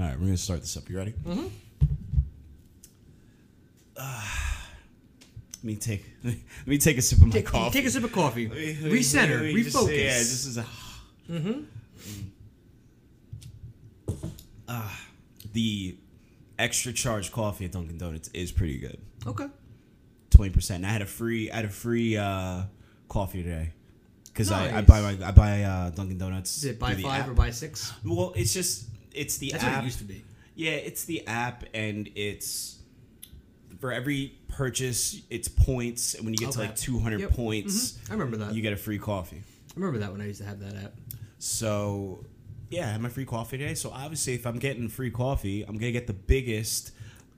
All right, we're gonna start this up. You ready? Mm-hmm. let me take let me take a sip of my Take, coffee. take a sip of coffee. Let me- let Recenter. me just- refocus. yeah, this is a. Mm-hmm. Uh, the extra charge coffee at Dunkin' Donuts is pretty good. okay. Twenty percent. I had a free. I had a free uh, coffee today because I, I buy my I buy uh, Dunkin' Donuts. Is it buy five app. or buy six? Well, it's just it's the That's app. what it used to be. Yeah, it's the app, and it's for every purchase, it's points, and when you get to Okay. like two hundred Yep. points, I remember that. you get a free coffee. I remember that when I used to have that app. So, yeah, I had my free coffee today. So obviously, if I'm getting free coffee, I'm gonna get the biggest,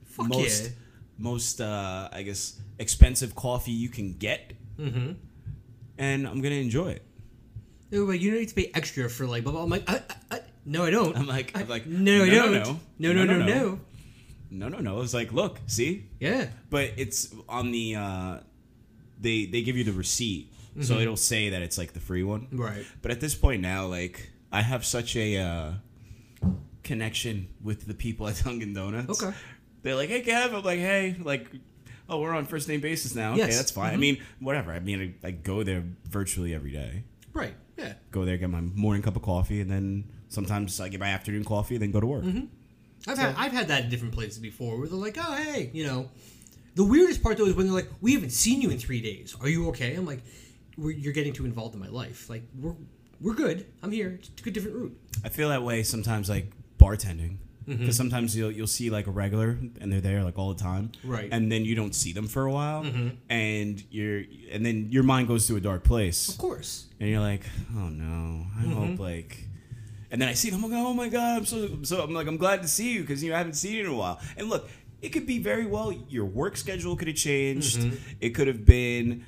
Fuck most, yeah. most, uh, I guess, expensive coffee you can get, Mm-hmm. and I'm gonna enjoy it. But you don't need to pay extra for like blah blah. I'm like, I, I, I, no, I don't. I'm like, I'm like, no, I don't. no, no, no, no, no, no. no, no, no. It's like, look, see, Yeah. but it's on the uh they they give you the receipt Mm-hmm. so it'll say that it's like the free one Right. but at this point now like i have such a uh connection with the people at dunkin' donuts Okay. they're like hey kev i'm like hey like oh we're on first name basis now okay Yes. that's fine i mean whatever i mean I, I go there virtually every day Right. Yeah. go there get my morning cup of coffee and then sometimes i get my afternoon coffee then go to work I've had I've had that in different places before where they're like, oh hey, you know. The weirdest part though is when they're like, we haven't seen you in three days. Are you okay? I'm like, we're, you're getting too involved in my life. Like we're we're good. I'm here. It's a different route. I feel that way sometimes, like bartending, because Mm-hmm. sometimes you'll you'll see like a regular and they're there like all the time, Right. Mm-hmm. And then you don't see them for a while, and you're and then your mind goes to a dark place, Of course. and you're like, oh no, I Mm-hmm. hope like. And then I see them. I'm like, oh my god, I'm so so. I'm like, I'm glad to see you because you know, I haven't seen you in a while. And look, it could be very well your work schedule could have changed. Mm-hmm. It could have been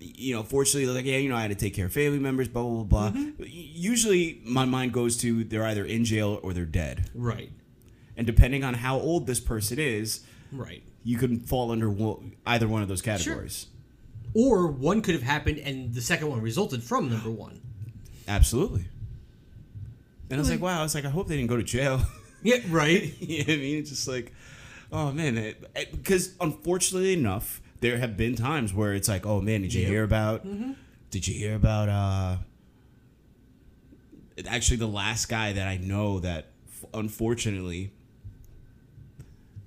you know, fortunately, like, yeah, you know, I had to take care of family members, blah, blah, blah. blah. Mm-hmm. Usually, my mind goes to they're either in jail or they're dead. Right. And depending on how old this person is, Right. you can fall under one, either one of those categories. Or one could have happened and the second one resulted from number one. Absolutely. And I was like, wow, I was like, I hope they didn't go to jail. Yeah. Right. you know what I mean? It's just like, oh man, it, it- because unfortunately enough, there have been times where it's like, oh man, did you hear about? Did you hear about? uh Actually, the last guy that I know that f- unfortunately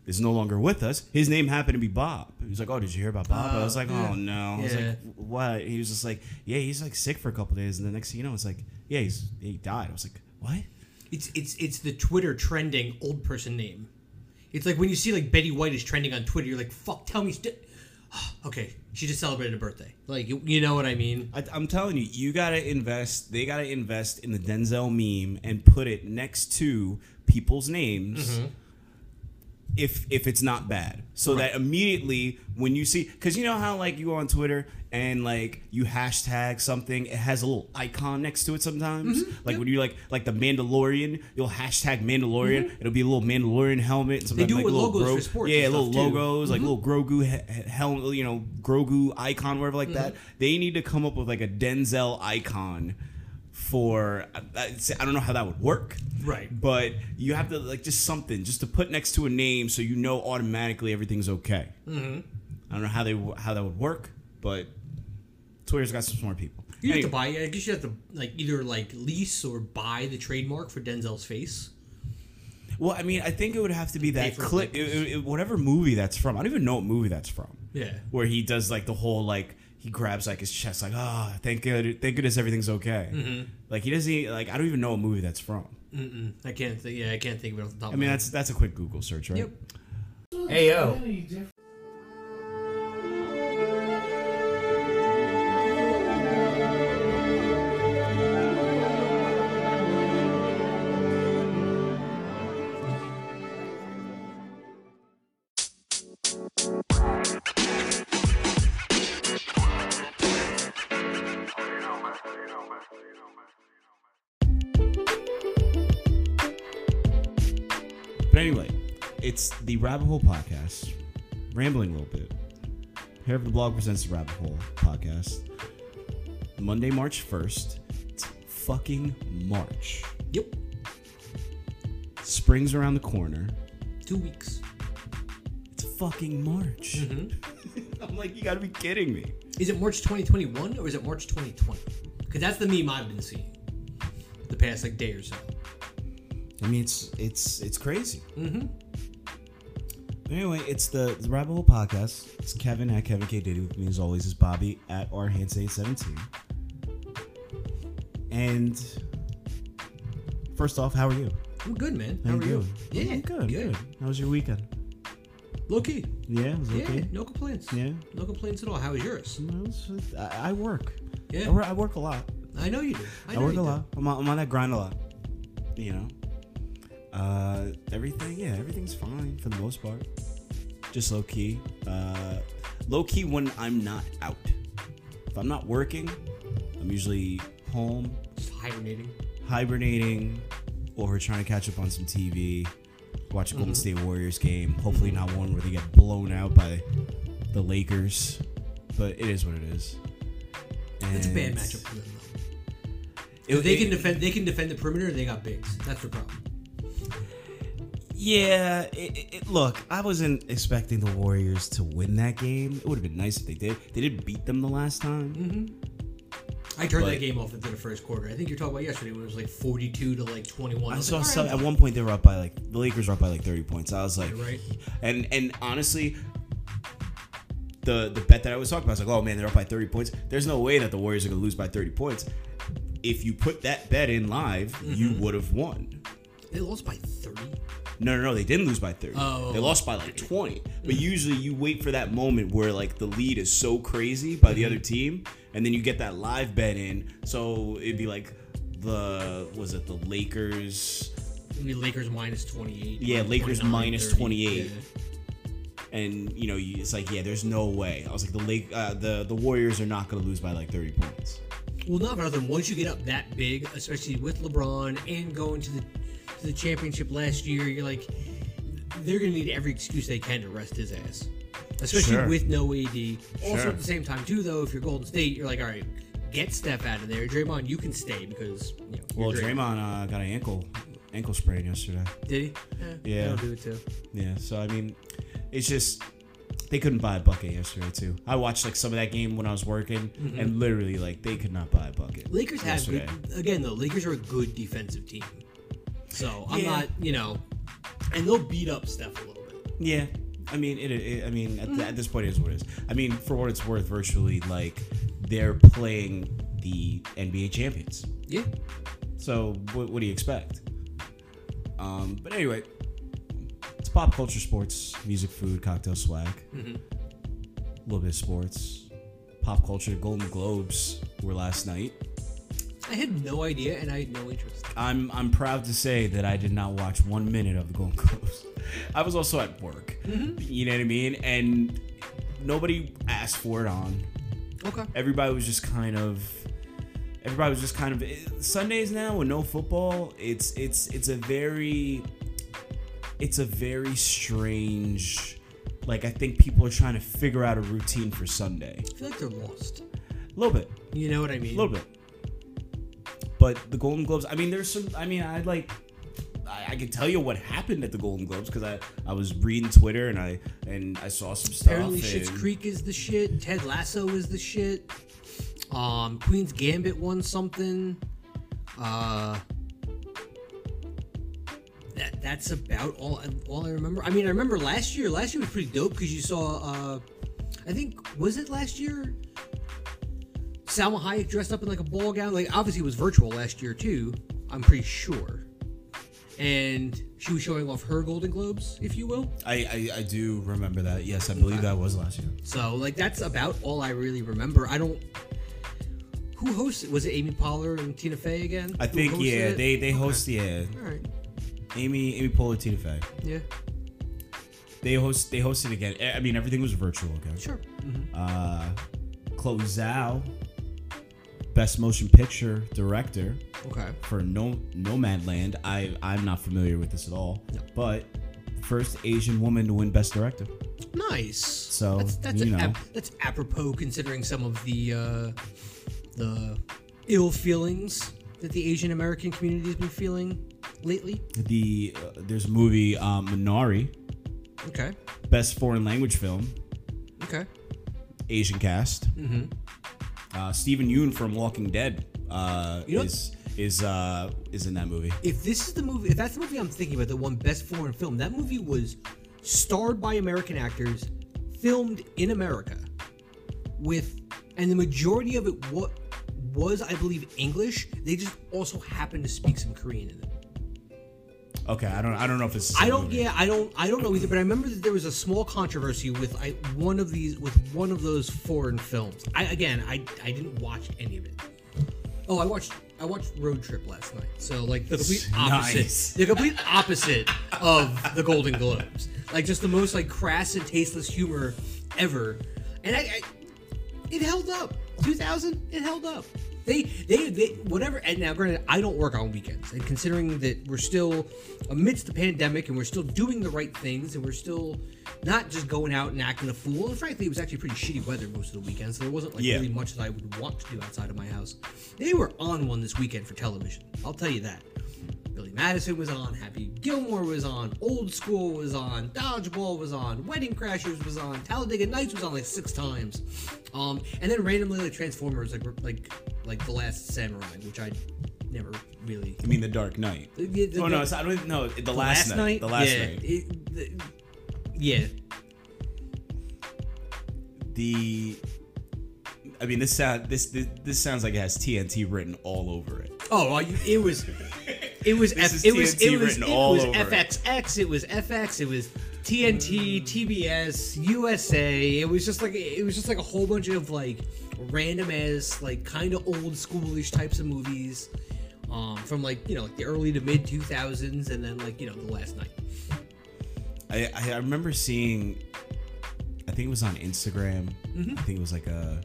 is no longer with us. His name happened to be Bob. He was like, "Oh, did you hear about Bob?" I was like. "Oh no." I was Yeah. like, "What?" He was just like, "Yeah, he's like sick for a couple days," and the next thing you know, it's like, "Yeah, he's he died." I was like, "What?" It's it's it's the Twitter trending old person name. It's like when you see like Betty White is trending on Twitter, you're like, "Fuck, tell me." St- okay, she just celebrated a birthday. Like you, you know what I mean? I, I'm telling you, you gotta invest. They gotta invest in the Denzel meme and put it next to people's names. Mm-hmm. If if it's not bad, so that immediately when you see, because you know how like you go on Twitter and like you hashtag something, it has a little icon next to it sometimes. Mm-hmm. Like when you like like the Mandalorian, you'll hashtag Mandalorian. It'll be a little Mandalorian helmet. and Mm-hmm. do it like with little logos for sports Yeah, little stuff, too. Mm-hmm. logos, like little Grogu he- helmet, you know, Grogu icon, whatever like that. They need to come up with like a Denzel icon for. I, don't know how that would work, Right. but you have to like just something just to put next to a name so you know automatically everything's okay. Mm-hmm. I don't know how they how that would work, but Twitter's got some smart people. You have to buy. I guess you have to like either like lease or buy the trademark for Denzel's face. well, I mean, I think it would have to be that clip, it- it- whatever movie that's from. I don't even know what movie that's from. Yeah. where he does like the whole like he grabs like his chest like ah thank good thank goodness everything's okay Mm-hmm. like he doesn't like I don't even know what movie that's from Mm-mm. I can't. Think, yeah, I can't think of it off the top. I mean that's that's a quick Google search right Yep. Hey yo. It's the Rabbit Hole podcast rambling a little bit Hair of the Blog presents the Rabbit Hole podcast Monday March 1st it's fucking March Yep. Spring's around the corner. Two weeks. It's fucking March. I'm like, you gotta be kidding me. Is it March 2021 or is it March 2020? Because that's the meme I've been seeing the past like day or so. I mean, it's it's it's crazy. Mm-hmm. Anyway, it's the, the Rabbit Hole Podcast. It's Kevin at Kevin K. Diddy. With me as always is Bobby at rhansa17. And first off, how are you? I'm good, man. How, How, are you? Yeah, I'm good, good. How was your weekend? Low key. Yeah, it was Yeah, okay. no complaints. Yeah. No complaints at all. How was yours? No, it was- I, I work. I Yeah, work. I work a lot. I know you do. I, I, know work you a do. lot. I'm on, I'm on that grind a lot. You know. Uh, everything. Yeah, everything's fine for the most part. Just low key. Uh, low key when I'm not out. If I'm not working, I'm usually home Just hibernating. hibernating or trying to catch up on some TV. Watch a Golden Mm-hmm. State Warriors game. Hopefully not one where they get blown out by the Lakers. But it is what it is. It's a bad And matchup for them. it- Though. They it- can defend. They can defend the perimeter. They got bigs. That's the problem. Yeah, it, it, look, I wasn't expecting the Warriors to win that game. It would have been nice if they did. They didn't beat them the last time. Mm-hmm. I turned But- that game off into the first quarter. I think you're talking about yesterday when it was like 42 to like 21. I was saw like, some, at one point they were up by like the Lakers were up by like 30 points. I was like, Right. and and honestly, the the bet that I was talking about, I was like, oh man, they're up by 30 points. There's no way that the Warriors are gonna lose by 30 points. If you put that bet in live, you Mm-hmm. would have won. They lost by 30. No, no, no, they didn't lose by 30. Oh. They lost by like 20. But usually you wait for that moment where like the lead is so crazy by the other team and then you get that live bet in. So it'd be like the was it the Lakers mean, Lakers minus 28. Yeah, Lakers minus 30. 28. Yeah. and you know you, it's like yeah, there's no way. I was like the Lake uh, the the Warriors are not going to lose by like 30 points. Well, not for nothing. Once you get up that big, especially with LeBron and going to the to the championship last year, you're like, they're gonna need every excuse they can to rest his ass, especially Sure. with no AD. Also, Sure. at the same time, too, though, if you're Golden State, you're like, all right, get Steph out of there. Draymond, you can stay because you know. Well, you're Draymond uh, got an ankle ankle sprain yesterday. did he? Yeah. I'll do it too. Yeah, so I mean, it's just they couldn't buy a bucket yesterday too. I watched like some of that game when I was working, and literally like they could not buy a bucket. Lakers have yesterday. good, again though. Lakers are a good defensive team, so I'm Yeah. not you know, and they'll beat up Steph a little bit. Yeah, I mean it. it I mean at, at this point it is what it is. I mean for what it's worth, virtually like they're playing the NBA champions. Yeah, So what, what do you expect? Um, but anyway, it's pop culture, sports, music, food, cocktail, swag, Mm-hmm. a little bit of sports, pop culture. Golden Globes were last night. I had no idea and I had no interest. I'm I'm proud to say that I did not watch one minute of the Golden Globes. I was also at work. Mm-hmm. You know what I mean? And nobody asked for it on. Okay. Everybody was just kind of everybody was just kind of Sundays now with no football. It's it's it's a very it's a very strange like I think people are trying to figure out a routine for Sunday. I feel like they're lost. A little bit. You know what I mean? A little bit. But the Golden Globes, I mean, there's some. I mean, I'd like. I, I can tell you what happened at the Golden Globes because I, I was reading Twitter and I and I saw some stuff. Apparently, Schitt's Creek is the shit. Ted Lasso is the shit. Um, Queen's Gambit won something. Uh, that that's about all. All I remember. I mean, I remember last year. Last year was pretty dope because you saw. Uh, I think was it last year. Salma Hayek dressed up in like a ball gown. Like obviously it was virtual last year too. I'm pretty sure. And she was showing off her Golden Globes, if you will. I, I I do remember that. Yes, I believe that was last year. So like that's about all I really remember. I don't. Who hosted? Was it Amy Poehler and Tina Fey again? I Who think yeah, it? they they Okay. host yeah. All right. Amy Amy Poehler, Tina Fey. Yeah. They host they hosted again. I mean, everything was virtual again. Sure. hmm Uh, Chloe Zhao, Best Motion Picture Director. Okay. for no Nomadland. I I'm not familiar with this at all. No. But first Asian woman to win Best Director. Nice. So, that's that's, you know. ap- that's apropos considering some of the uh, the ill feelings that the Asian American community has been feeling lately? The uh, there's a movie um, Minari, Okay. best foreign language film, Okay. Asian cast. Mm-hmm. Uh, Steven Yeun from Walking Dead uh, You know- is is uh, is in that movie. If this is the movie, if that's the movie I'm thinking about, the one best foreign film, that movie was starred by American actors, filmed in America, with, and the majority of it what was, I believe, English. They just also happened to speak some Korean in it. Okay, I don't I don't know if it's. I don't. movie. Yeah, I don't. I don't know either. But I remember that there was a small controversy with I, one of these with one of those foreign films. I again, I I didn't watch any of it. Oh, I watched I watched Road Trip last night. So like the complete opposite, Nice. the complete opposite of the Golden Globes. Like just the most like crass and tasteless humor ever. And I, I it held up. 2000, it held up. They, they, they, whatever. And now, granted, I don't work on weekends, and considering that we're still amidst the pandemic and we're still doing the right things, and we're still not just going out and acting a fool. And frankly, it was actually pretty shitty weather most of the weekend, so there wasn't like Yeah. really much that I would want to do outside of my house. They were on one this weekend for television. I'll tell you that. Billy Madison was on, Happy Gilmore was on, Old School was on, Dodgeball was on, Wedding Crashers was on, Talladega Nights was on like six times, um, and then randomly like Transformers, like like like the Last Samurai, which I never really. I mean, The Dark Knight. The- the- oh no, it's, I don't no. The, last, night, The last yeah, night. it- the- yeah, The. I mean, this sound this, this this sounds like it has TNT written all over it. Oh, it was, it was, F, it was, it was, it was. FXX, it was FX, it was TNT, TBS, USA. It was just like it was just like a whole bunch of like random ass, like kind of old schoolish types of movies, um, from like you know like the early to mid two thousands, and then like you know the last night. I, I I remember seeing, I think it was on Instagram. I think it was like a,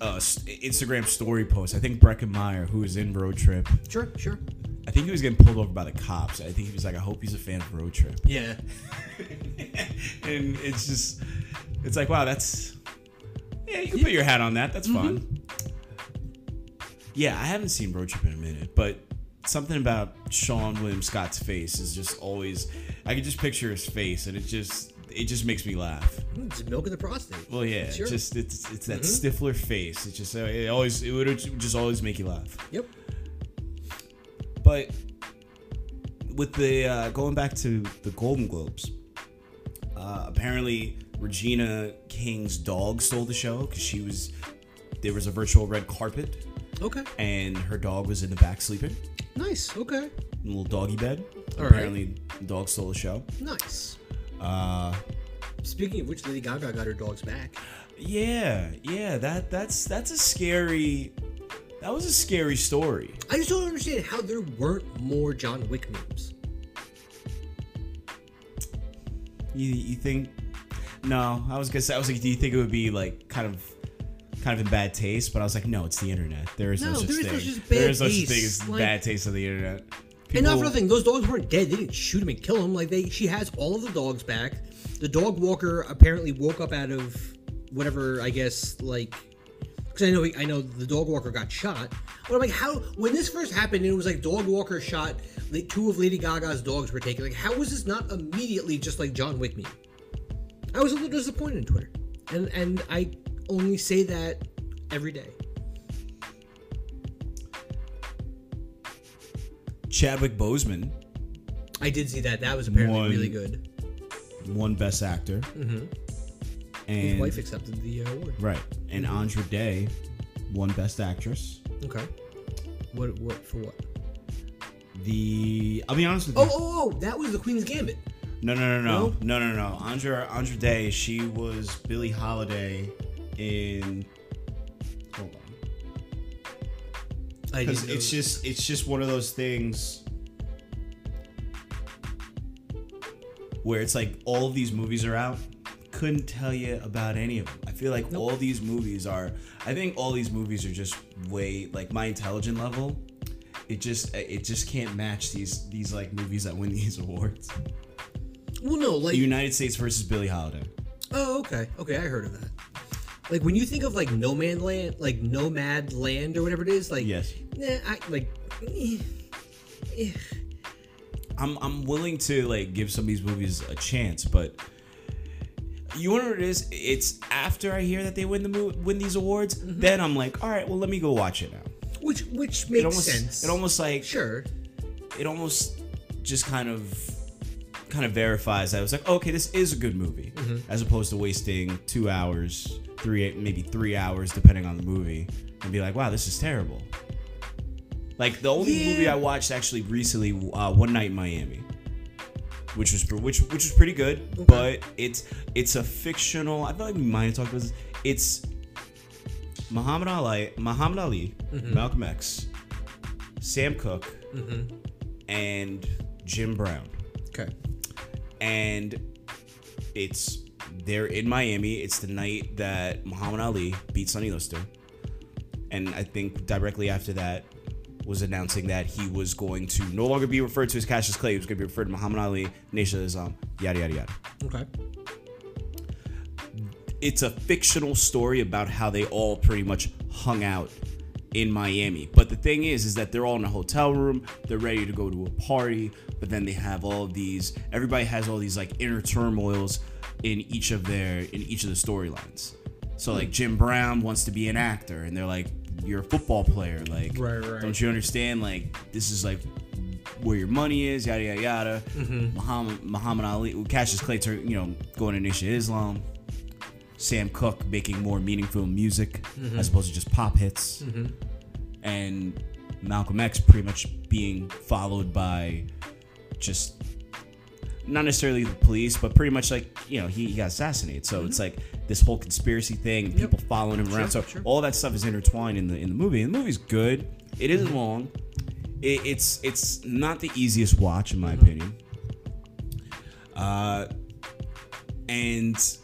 Uh, s- Instagram story post. I think Breckin Meyer, who was in Road Trip, Sure, sure. I think he was getting pulled over by the cops. I think he was like, I hope he's a fan of Road Trip. Yeah, and it's just, it's like, wow, that's, yeah, you can put your hat on that. That's mm-hmm. fun. Yeah, I haven't seen Road Trip in a minute, but something about Seann William Scott's face is just always, I can just picture his face, and it just, it just makes me laugh. it's milking the prostate. Well, yeah, Sure. just it's it's that Stifler face. It just uh, it always it would just always make you laugh. Yep. But with the uh, going back to the Golden Globes, uh, apparently Regina King's dog stole the show because she was there was a virtual red carpet Okay. and her dog was in the back sleeping Nice. Okay. in a little doggy bed. All right. apparently, the dog stole the show. Nice. Uh, Speaking of which, Lady Gaga got her dogs back. yeah, yeah, that that's that's a scary. That was a scary story. I just don't understand how there weren't more John Wick memes. You, you think? No, I was gonna say. I was like, do you think it would be like kind of, kind of in bad taste? But I was like, no, it's the internet. There is no, No, such there is thing. no such there is no such taste. thing as Like- bad taste on the internet. And not for People- nothing, those dogs weren't dead. They didn't shoot him and kill him. Like they, she has all of the dogs back. The dog walker apparently woke up out of whatever I guess like because I know I know the dog walker got shot. But I'm like, how when this first happened, it was like dog walker shot. Like two of Lady Gaga's dogs were taken. Like, how was this not immediately just like John Wick me? I was a little disappointed in Twitter, and and I only say that every day. Chadwick Boseman I did see that. That was apparently One- really good. won Best Actor, Mm-hmm. His and wife accepted the uh, award. right, and Andra Day won Best Actress. Okay. What? What for? What? The I'll be honest with Oh, you. oh, oh! oh! That was the Queen's Gambit. No, no, no, no, No? no, no, no. Andra Andra Day. She was Billie Holiday in. Because it's that. just it's just one of those things where it's like all of these movies are out. Couldn't tell you about any of them i feel like all these movies are i think all these movies are just way like my intelligent level it just it just can't match these these like movies that win these awards. Well, no, like united states versus billie holiday. Oh, okay, okay, I heard of that. Like when you think of like No Man Land, like Nomad Land or whatever it is, like yes Nah, I like. Eh, eh. I'm I'm willing to like give some of these movies a chance, but you wonder what it is? It's after I hear that they win the mo- win these awards, mm-hmm. then I'm like, all right, well, let me go watch it now. which which makes It almost sense. it almost like sure. it almost just kind of kind of verifies that I was like, okay, this is a good movie, mm-hmm. as opposed to wasting two hours, three maybe three hours depending on the movie, and be like, wow, this is terrible. Like the only Yeah. movie I watched actually recently, uh, One Night in Miami, which was which which was pretty good, but it's it's a fictional. I feel like we might have talked about this. It's Muhammad Ali, Muhammad Ali, Malcolm X, Sam Cooke, and Jim Brown, Okay. and it's they're in Miami. It's the night that Muhammad Ali beat Sonny Liston. and I think directly after that was announcing that he was going to no longer be referred to as Cassius Clay. He was going to be referred to Muhammad Ali, Nation of Islam, yada yada yada. Okay. it's a fictional story about how they all pretty much hung out in Miami. But the thing is, is that they're all in a hotel room. They're ready to go to a party, but then they have all of these. Everybody has all these like inner turmoils in each of their in each of the storylines. So like hmm. Jim Brown wants to be an actor, and they're like, "You're a football player. Like, Right, right. don't you understand? Like, this is like." Where your money is, yada yada yada. Mm-hmm. Muhammad Muhammad Ali, Cassius Clay, turn- you know, going to Nation Islam. Sam Cooke making more meaningful music mm-hmm. as opposed to just pop hits, mm-hmm. and Malcolm X pretty much being followed by just not necessarily the police, but pretty much like you know he, he got assassinated. So it's mm-hmm. like this whole conspiracy thing, people following him around. So sure. all that stuff is intertwined in the in the movie. And the movie's good. It isn't mm-hmm. long. It, it's it's not the easiest watch in my mm-hmm. opinion. Uh, and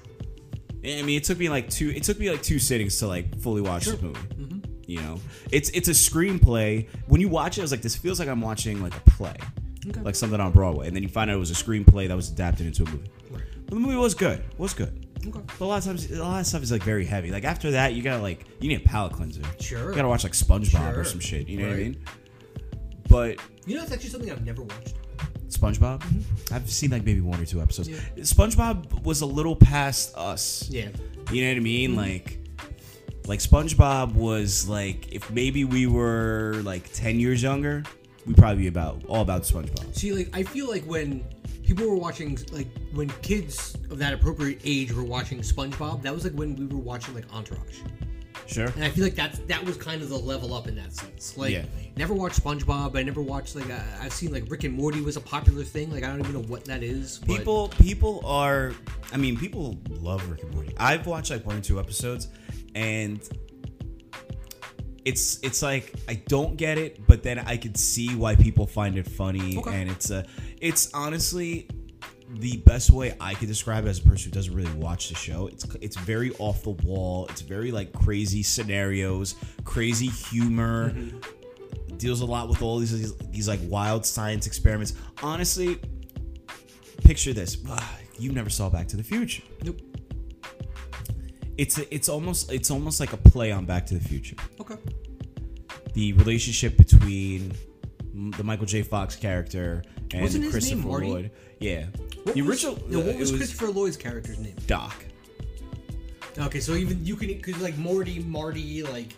I mean, it took me like two. It took me like two sittings to like fully watch the movie. You know, it's it's a screenplay. When you watch it, I was like, this feels like I'm watching like a play, like something on Broadway. And then you find out it was a screenplay that was adapted into a movie. Right. But the movie was good. Was good. Okay. But a lot of times, a lot of stuff is like very heavy. Like after that, you gotta like you need a palate cleanser. Sure. You gotta watch like SpongeBob or some shit. You know what I mean? But You know, it's actually something I've never watched. SpongeBob, I've seen like maybe one or two episodes. Mm-hmm. Yeah. SpongeBob was a little past us. Yeah. You know what I mean? Mm-hmm. Like, like SpongeBob was like if maybe we were like ten years younger, we'd probably be about all about SpongeBob. See, like, I feel like when people were watching, like, when kids of that appropriate age were watching SpongeBob, that was like when we were watching like Entourage, Sure. and I feel like that's that was kind of the level up in that sense. Like, Yeah. never watched SpongeBob. I never watched like I, I've seen like Rick and Morty was a popular thing. Like, I don't even know what that is. But People, people are. I mean, people love Rick and Morty. I've watched like one or two episodes, and it's it's like I don't get it, but then I could see why people find it funny, Okay. and it's a. It's honestly the best way I could describe it as a person who doesn't really watch the show. It's it's very off the wall. It's very like crazy scenarios, crazy humor. Mm-hmm. Deals a lot with all these, these these like wild science experiments. Honestly, picture this. You never saw Back to the Future. nope. It's a, it's almost it's almost like a play on Back to the Future. Okay. The relationship between the Michael J. Fox character and Wasn't Christopher name? Lloyd. Yeah. What the was, original no, uh, what it was Christopher Lloyd's character's name? Doc. Okay, so even you can because like Morty, Marty, like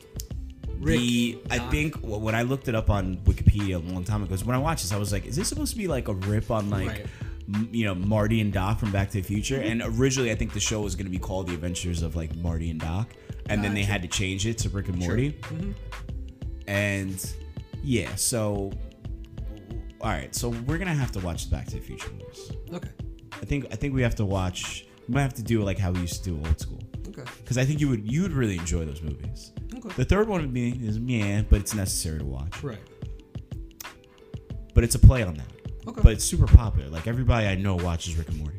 Rick. the I think when I looked it up on Wikipedia a long time ago, 'cause when I watched this, I was like, "Is this supposed to be like a rip on like, Right. m- you know, Marty and Doc from Back to the Future?" And originally, I think the show was going to be called The Adventures of like Marty and Doc, and then they had to change it to Rick and Morty. And yeah, so all right, so we're gonna have to watch the Back to the Future movies. Okay. I think I think we have to watch. We might have to do it like how we used to do old school, Okay. because I think you would you would really enjoy those movies. Okay. The third one would be is yeah, but it's necessary to watch. Right. But it's a play on that. Okay. But it's super popular. Like everybody I know watches Rick and Morty.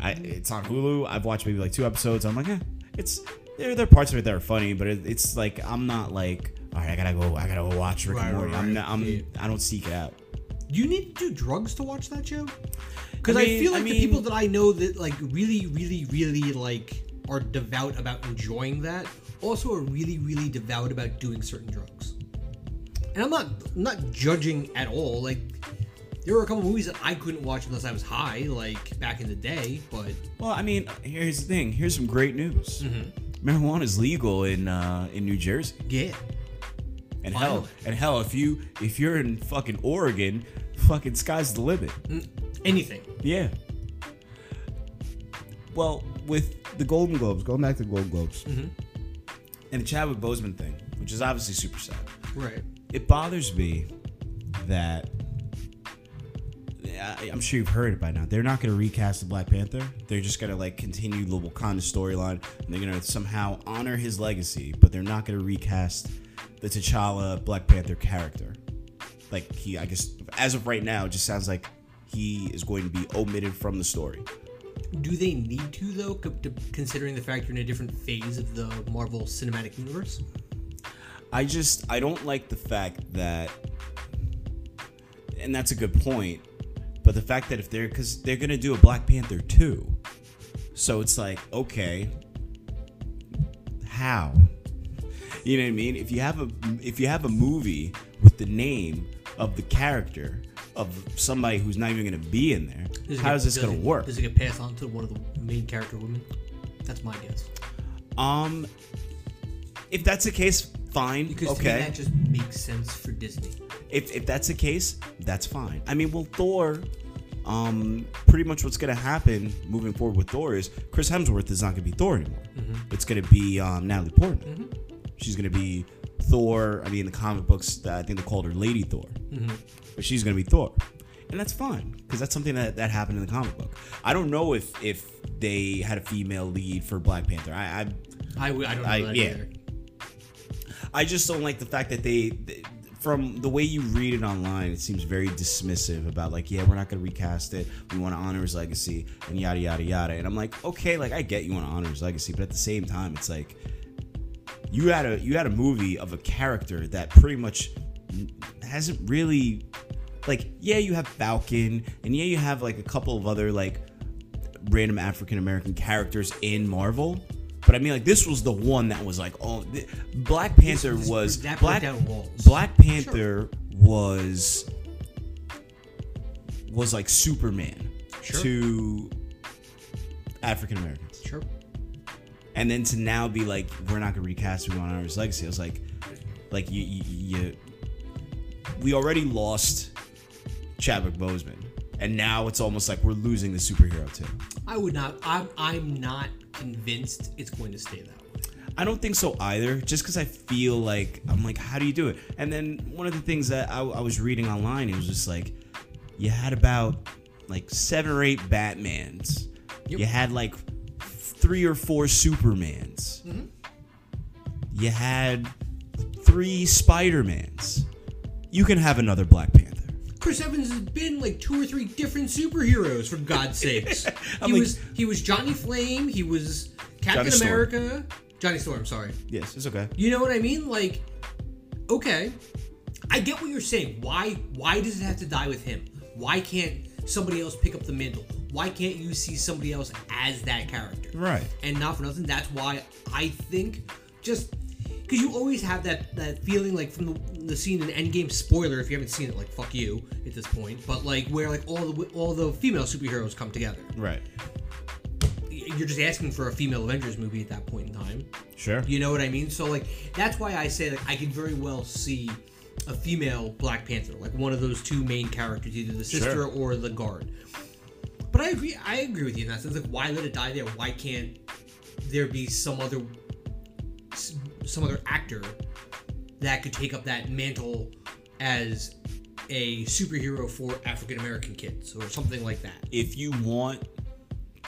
I, it's on Hulu. I've watched maybe like two episodes. I'm like, eh, it's there. There are parts of it that are funny, but it, it's like I'm not like, all right, I gotta go. I gotta go watch Rick Right, and Morty. right, I'm not. I'm. Yeah. I don't seek it out. Do you need to do drugs to watch that show? Because I I, mean- feel I like the people that I know that like really, really, really like are devout about enjoying that also are really, really devout about doing certain drugs. and I'm not I'm not judging at all. Like there were a couple movies that I couldn't watch unless I was high, like back in the day. But Well, I mean, here's the thing. Here's some great news. Mm-hmm. Marijuana is legal in uh, in New Jersey, yeah, and Finally. hell, and hell, if you if you're in fucking Oregon, fucking sky's the limit. anything. Yeah. Well, with the Golden Globes, going back to the Golden Globes, Mm-hmm. and the Chadwick Boseman thing, which is obviously super sad. Right. It bothers me that I- I'm sure you've heard it by now. They're not going to recast the Black Panther. They're just going to like continue the Wakanda storyline, and they're going to somehow honor his legacy, but they're not going to recast the T'Challa Black Panther character. Like he, I guess, as of right now, it just sounds like he is going to be omitted from the story. Do they need to though, considering the fact you're in a different phase of the Marvel Cinematic Universe? I just I don't like the fact that, and that's a good point. But the fact that if they're because they're gonna do a Black Panther two, so it's like okay, how? You know what I mean? If you have a if you have a movie with the name of the character of somebody who's not even gonna be in there, how is this gonna work? Does it get passed on to one of the main character women? That's my guess. Um, if that's the case, fine. Because to okay. that just makes sense for Disney. if, if that's the case, that's fine. I mean, well, Thor, um, pretty much what's gonna happen moving forward with Thor is Chris Hemsworth is not gonna be Thor anymore. It's gonna be um, Natalie Portman. She's gonna be Thor. I mean, in the comic books, I think they called her Lady Thor, mm-hmm. but she's gonna be Thor, and that's fine because that's something that, that happened in the comic book. I don't know if if they had a female lead for Black Panther. I, I I, I don't I- yeah. either. I just don't like the fact that they, they- from the way you read it online, it seems very dismissive about like, yeah, we're not gonna recast it. We want to honor his legacy and yada yada yada. And I'm like, okay, like I get you want to honor his legacy, but at the same time, it's like you had a you had a movie of a character that pretty much hasn't really like yeah you have Falcon and yeah you have like a couple of other like random African American characters in Marvel. But I mean, like this was the one that was like, oh, th- Black Panther This- was that Black. Black Panther was was like Superman Sure. to African Americans, Sure. And then to now be like, we're not gonna recast, we want to honor his legacy. I was like, like you, you, you we already lost Chadwick Boseman, and now it's almost like we're losing the superhero too. I would not. I'm. I'm not convinced it's going to stay that way. I don't think so either. Just because I feel like I'm like, how do you do it? And then one of the things that I, I was reading online, it was just like, you had about like seven or eight Batmans. Yep. You had like three or four Supermans. You had three Spider-Mans. You can have another Black Panther. Chris Evans has been like two or three different superheroes for God's sakes. he like- was he was Johnny Flame. He was Captain Johnny Storm. America. Johnny Storm. Sorry. Yes, it's okay. You know what I mean? Like, okay, I get what you're saying. Why? Why does it have to die with him? Why can't somebody else pick up the mantle? Why can't you see somebody else as that character? Right. And not for nothing, that's why I think just because you always have that that feeling like from the, the scene in Endgame. Spoiler if you haven't seen it, like fuck you at this point. But like where like all the all the female superheroes come together. Right. You're just asking for a female Avengers movie at that point in time. Sure. You know what I mean? So like that's why I say like I can very well see a female Black Panther, like one of those two main characters, either the sister Sure. or the guard. But I agree. I agree with you in that sense. Like, why let it die there? Why can't there be some other some other actor that could take up that mantle as a superhero for African American kids or something like that? if you want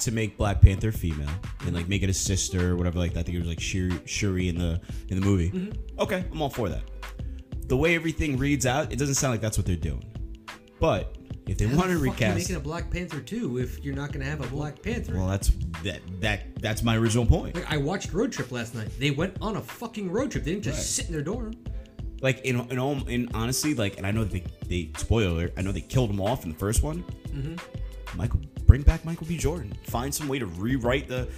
to make Black Panther female and like make it a sister or whatever like that, I think it was like Shuri, Shuri in the in the movie. Mm-hmm. Okay, I'm all for that. The way everything reads out, it doesn't sound like that's what they're doing. But if they How want to the you recast, making a Black Panther too if you're not going to have a Black Panther. well, that's that that that's my original point. Like I watched Road Trip last night. They went on a fucking road trip. They didn't just Right. sit in their dorm. Like in in all in honestly, like, and I know they they spoiler I know they killed him off in the first one. Mm-hmm. Michael, bring back Michael B. Jordan. Find some way to rewrite the.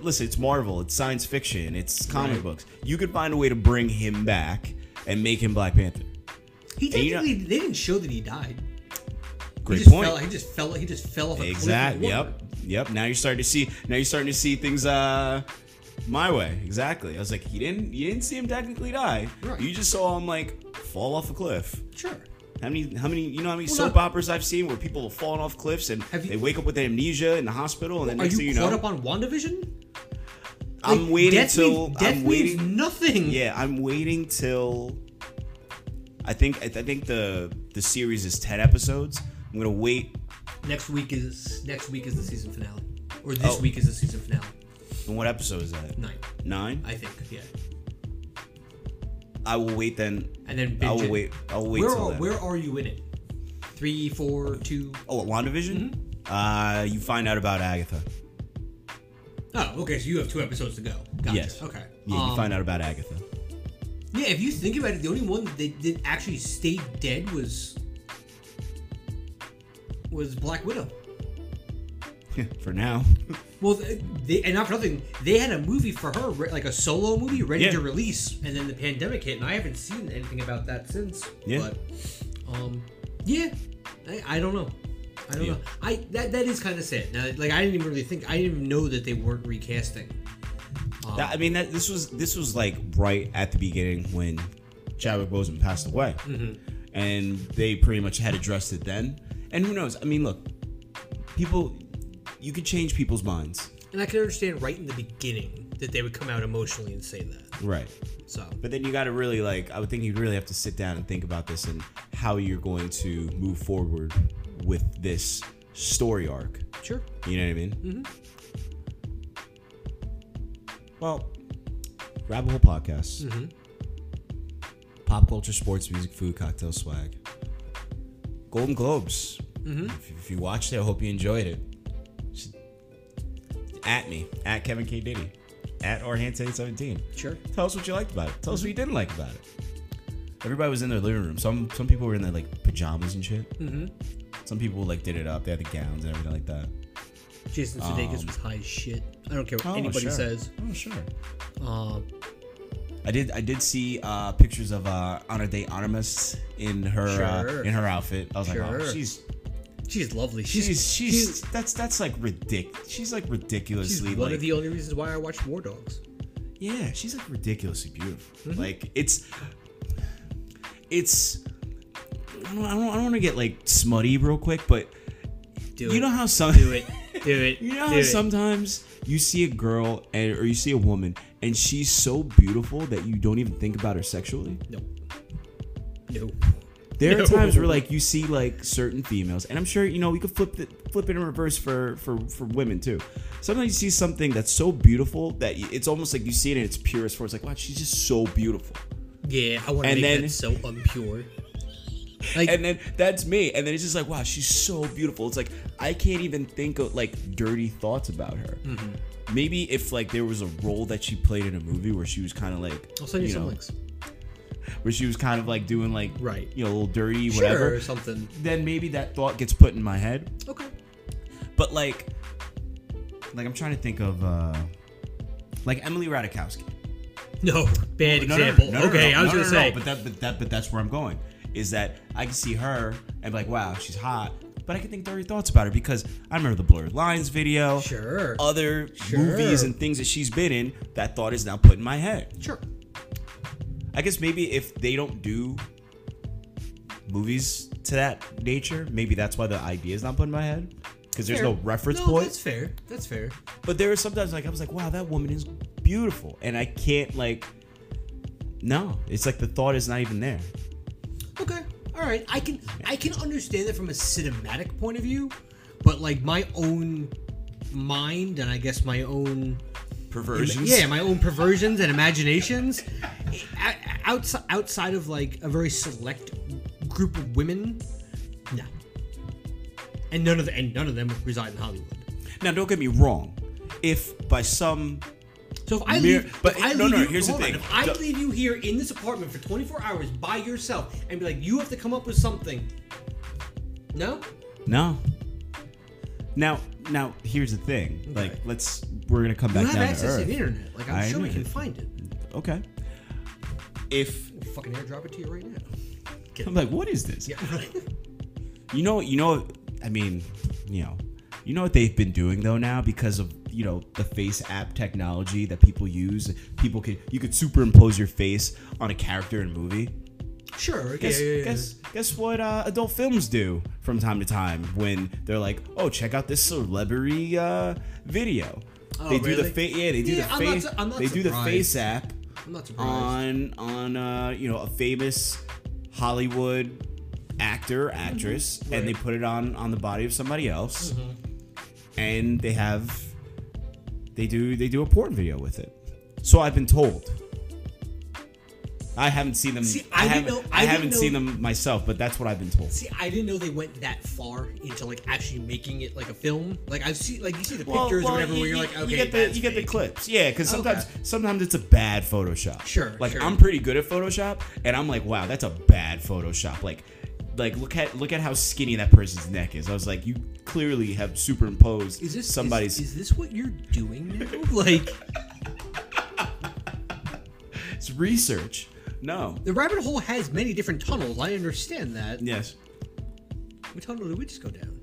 Listen, it's Marvel. It's science fiction. It's comic Right. books. You could find a way to bring him back and make him Black Panther. He And you know- technically they didn't show that he died. great he just point. Fell, he just fell. He just fell off a cliff. Exactly. Yep. Yep. Now you're starting to see. Now you're starting to see things uh my way. Exactly. I was like, he didn't. You didn't see him technically die. Right. You just saw him like fall off a cliff. Sure. How many? How many? You know how many Well, soap not- operas I've seen where people have fallen off cliffs and you- they wake up with amnesia in the hospital and then Are next you thing you caught know, up on WandaVision? I'm waiting death till means, death I'm means nothing. Yeah, I'm waiting till. I think I think the the series is ten episodes. I'm gonna wait. Next week is next week is the season finale, or this Oh. week is the season finale. And what episode is that? Nine, Nine. I think. Yeah. I will wait then. And then I will it. wait. I will wait Where till are, where are you in it? Three, four, two. Oh, at WandaVision? Mm-hmm. Uh, you find out about Agatha. Oh, okay. So you have two episodes to go. Gotcha. Yes. Okay. Yeah, you Um, find out about Agatha. Yeah, if you think about it, the only one that that actually stayed dead was was Black Widow. For now. Well, they, and not for nothing, they had a movie for her, like a solo movie, ready Yeah. to release, and then the pandemic hit, and I haven't seen anything about that since. Yeah. But, um, yeah, I, I don't know. I don't Yeah. know. I that that is kind of sad. Now, like I didn't even really think. I didn't even know that they weren't recasting. Um, That- I mean, that this was this was like right at the beginning when Chadwick Boseman passed away, Mm-hmm. and they pretty much had addressed it then. And who knows? I mean, look, people, you can change people's minds, and I can understand right in the beginning that they would come out emotionally and say that. right? So But then you got to really like, I would think you'd really have to sit down and think about this and how you're going to move forward with this story arc. sure. You know what I mean? Mm-hmm. Well, Rabbit Hole Podcast. Mm-hmm. Pop culture, sports, music, food, cocktail, swag. Golden Globes. Mm-hmm. If, if you watched it, I hope you enjoyed it. Just At me, at Kevin K. Diddy, at Orhan17. Sure. Tell us what you liked about it. Tell us what you didn't like about it. Everybody was in their living room. Some some people were in their like pajamas and shit. Mm-hmm. Some people like did it up. They had the gowns and everything like that. Jason Sudeikis was high as shit. I don't care what Um, Oh, anybody sure. says. Oh sure. Uh, I did. I did see uh, pictures of uh, Ana de Armas in her uh, in her outfit. I was like, oh, Sure. she's she's lovely. She's she's she's, that's that's like ridiculous. She's like she's ridiculously one like of the only reasons why I watched War Dogs. yeah. She's like ridiculously beautiful. Mm-hmm. Like it's it's. I don't, I don't, don't want to get like smutty real quick, but Do you it. know how some do it. Do it. You know how it. sometimes you see a girl and or you see a woman and she's so beautiful that you don't even think about her sexually. No. No. There No. are times where like you see like certain females, and I'm sure you know we could flip it flip it in reverse for for for women too. Sometimes you see something that's so beautiful that it's almost like you see it in its purest form. It's like wow, she's just so beautiful. Yeah, I want to make then- that so unpure. Like, And then that's me, and then it's just like wow, she's so beautiful. It's like I can't even think of like dirty thoughts about her. Mm-hmm. Maybe if like there was a role that she played in a movie where she was kind of like I'll send you, some know, links. where she was kind of like doing like Right. you know a little dirty Sure, whatever. or something. Then maybe that thought gets put in my head. Okay. But like, like I'm trying to think of uh like Emily Ratajkowski. No, bad No, example. no, no, okay, I was gonna say. but that, but that, but that's where I'm going. Is that I can see her and be like, wow, she's hot, but I can think dirty thoughts about her because I remember the Blurred Lines video, sure. other Sure. movies and things that she's been in. That thought is now put in my head. sure. I guess maybe if they don't do movies to that nature, maybe that's why the idea is not put in my head because there's no reference no, point. That's fair. That's fair. But there are sometimes like I was like, wow, that woman is beautiful, and I can't like. No, it's like the thought is not even there. Okay. All right. I can I can understand that from a cinematic point of view, but like my own mind and I guess my own Perversions. yeah, my own perversions and imaginations eh, outside outside of like a very select group of women, no. And none of the, and none of them reside in Hollywood. Now, don't get me wrong. If by some So if I Mere- leave, but if I no, leave no, you, here's the hold on, thing. If I leave you here in this apartment for 24 hours by yourself and be like, you have to come up with something. No. no. Now, now here's the thing. Like, let's we're gonna come You back down to earth. the internet. Like I'm I sure we can find it. Okay. If I'll fucking airdrop it to you right now. I'm like, what is this? Yeah, right. You know, you know, I mean, you know, you know what they've been doing though now because of you know the face app technology that people use. People can you could superimpose your face on a character in a movie. Sure. Guess yeah, yeah, yeah. guess guess what uh, adult films do from time to time when they're like, oh, check out this celebrity uh, video. Oh, they do the face. Yeah, they do the face. su- they do the face app I'm not surprised. on on uh, you know a famous Hollywood actor actress, Mm-hmm. and they Mm-hmm. put it on on the body of somebody else, and they have they do they do a porn video with it. So I've been told. I haven't seen them. See, I, I haven't. know- I, I haven't know- seen them myself, but that's what I've been told. See, I didn't know they went that far into like actually making it like a film. Like I've seen, like you see the Well, pictures well, or whatever, you, where you're like, okay, you get the you get the clips, yeah. Because Okay. sometimes sometimes it's a bad Photoshop. Sure, Like sure. I'm pretty good at Photoshop, and I'm like, wow, that's a bad Photoshop. Like, like look at look at how skinny that person's neck is. I was like, you clearly have superimposed Is this somebody's. Is, is this what you're doing now? like it's research. No. the rabbit hole has many different tunnels. I understand that. Yes. What tunnel did we just go down?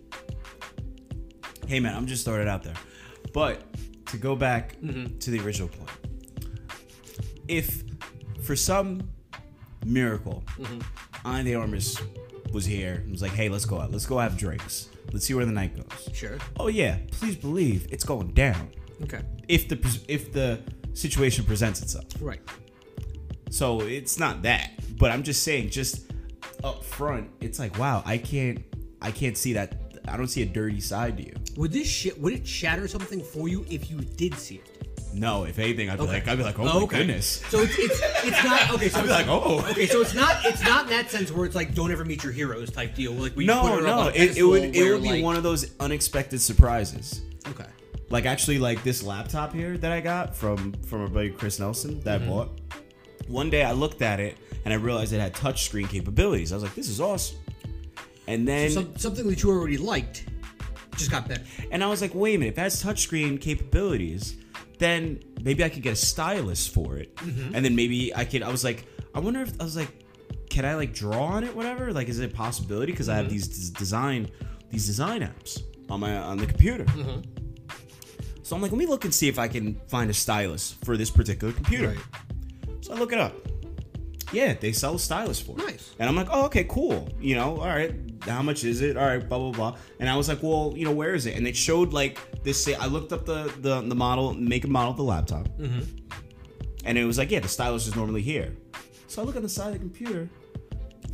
Hey man, I'm just throwing it out there. But to go back Mm-hmm. to the original point, if for some miracle Mm-hmm. Ana de Armas was here and was like, "Hey, let's go out. Let's go have drinks. Let's see where the night goes." Sure. Oh yeah, please believe it's going down Okay. if the if the situation presents itself. Right. So it's not that, but I'm just saying, just up front, it's like, wow, I can't, I can't see that. I don't see a dirty side to you. Would this shit? Would it shatter something for you if you did see it? No, if anything, I'd be Okay. like, I'd be like, oh, my okay. goodness. So it's it's, it's not okay. So I'd be like, oh. Okay, so it's not it's not in that sense where it's like don't ever meet your heroes type deal. Like you No, it up no, on a it, it would it where, would be like- one of those unexpected surprises. Okay. Like actually, like this laptop here that I got from from our buddy Chris Nelson that Mm-hmm. I bought. One day I looked at it and I realized it had touchscreen capabilities. I was like, this is awesome. And then Some, something that you already liked just got better. And I was like, wait a minute, if it has touchscreen capabilities, then maybe I could get a stylus for it. Mm-hmm. And then maybe I could, I was like, I wonder if, I was like, can I like draw on it, whatever? Like, is it a possibility? Because I Mm-hmm. have these des- design, these design apps on my, on the computer. Mm-hmm. So I'm like, let me look and see if I can find a stylus for this particular computer. So I look it up. Yeah, they sell a stylus for it. Nice. And I'm like, oh, okay, cool. You know, all right, how much is it? All right, blah blah blah. And I was like, well, you know, where is it? And it showed like this. Say, I looked up the the, the model, make and model of the laptop, Mm-hmm. and it was like, yeah, the stylus is normally here. So I look on the side of the computer.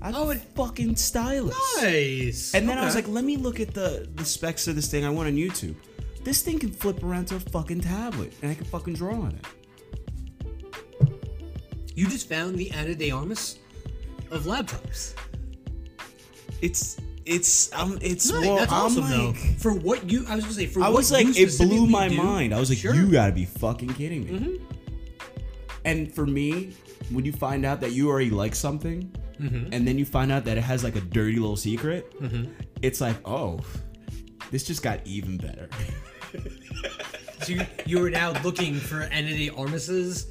I Oh, it- fucking stylus. Nice. And then I was like, let me look at the the specs of this thing I want on YouTube. This thing can flip around to a fucking tablet, and I can fucking draw on it. You just found the Ana de Armas of laptops. It's it's um it's well, that's awesome though. For what you, I was gonna say, for I what was like, it blew my do- mind. I was like, Sure. you gotta be fucking kidding me. Mm-hmm. And for me, when you find out that you already like something, Mm-hmm. and then you find out that it has like a dirty little secret, it's like, oh, this just got even better. So you, you are now looking for de Armas's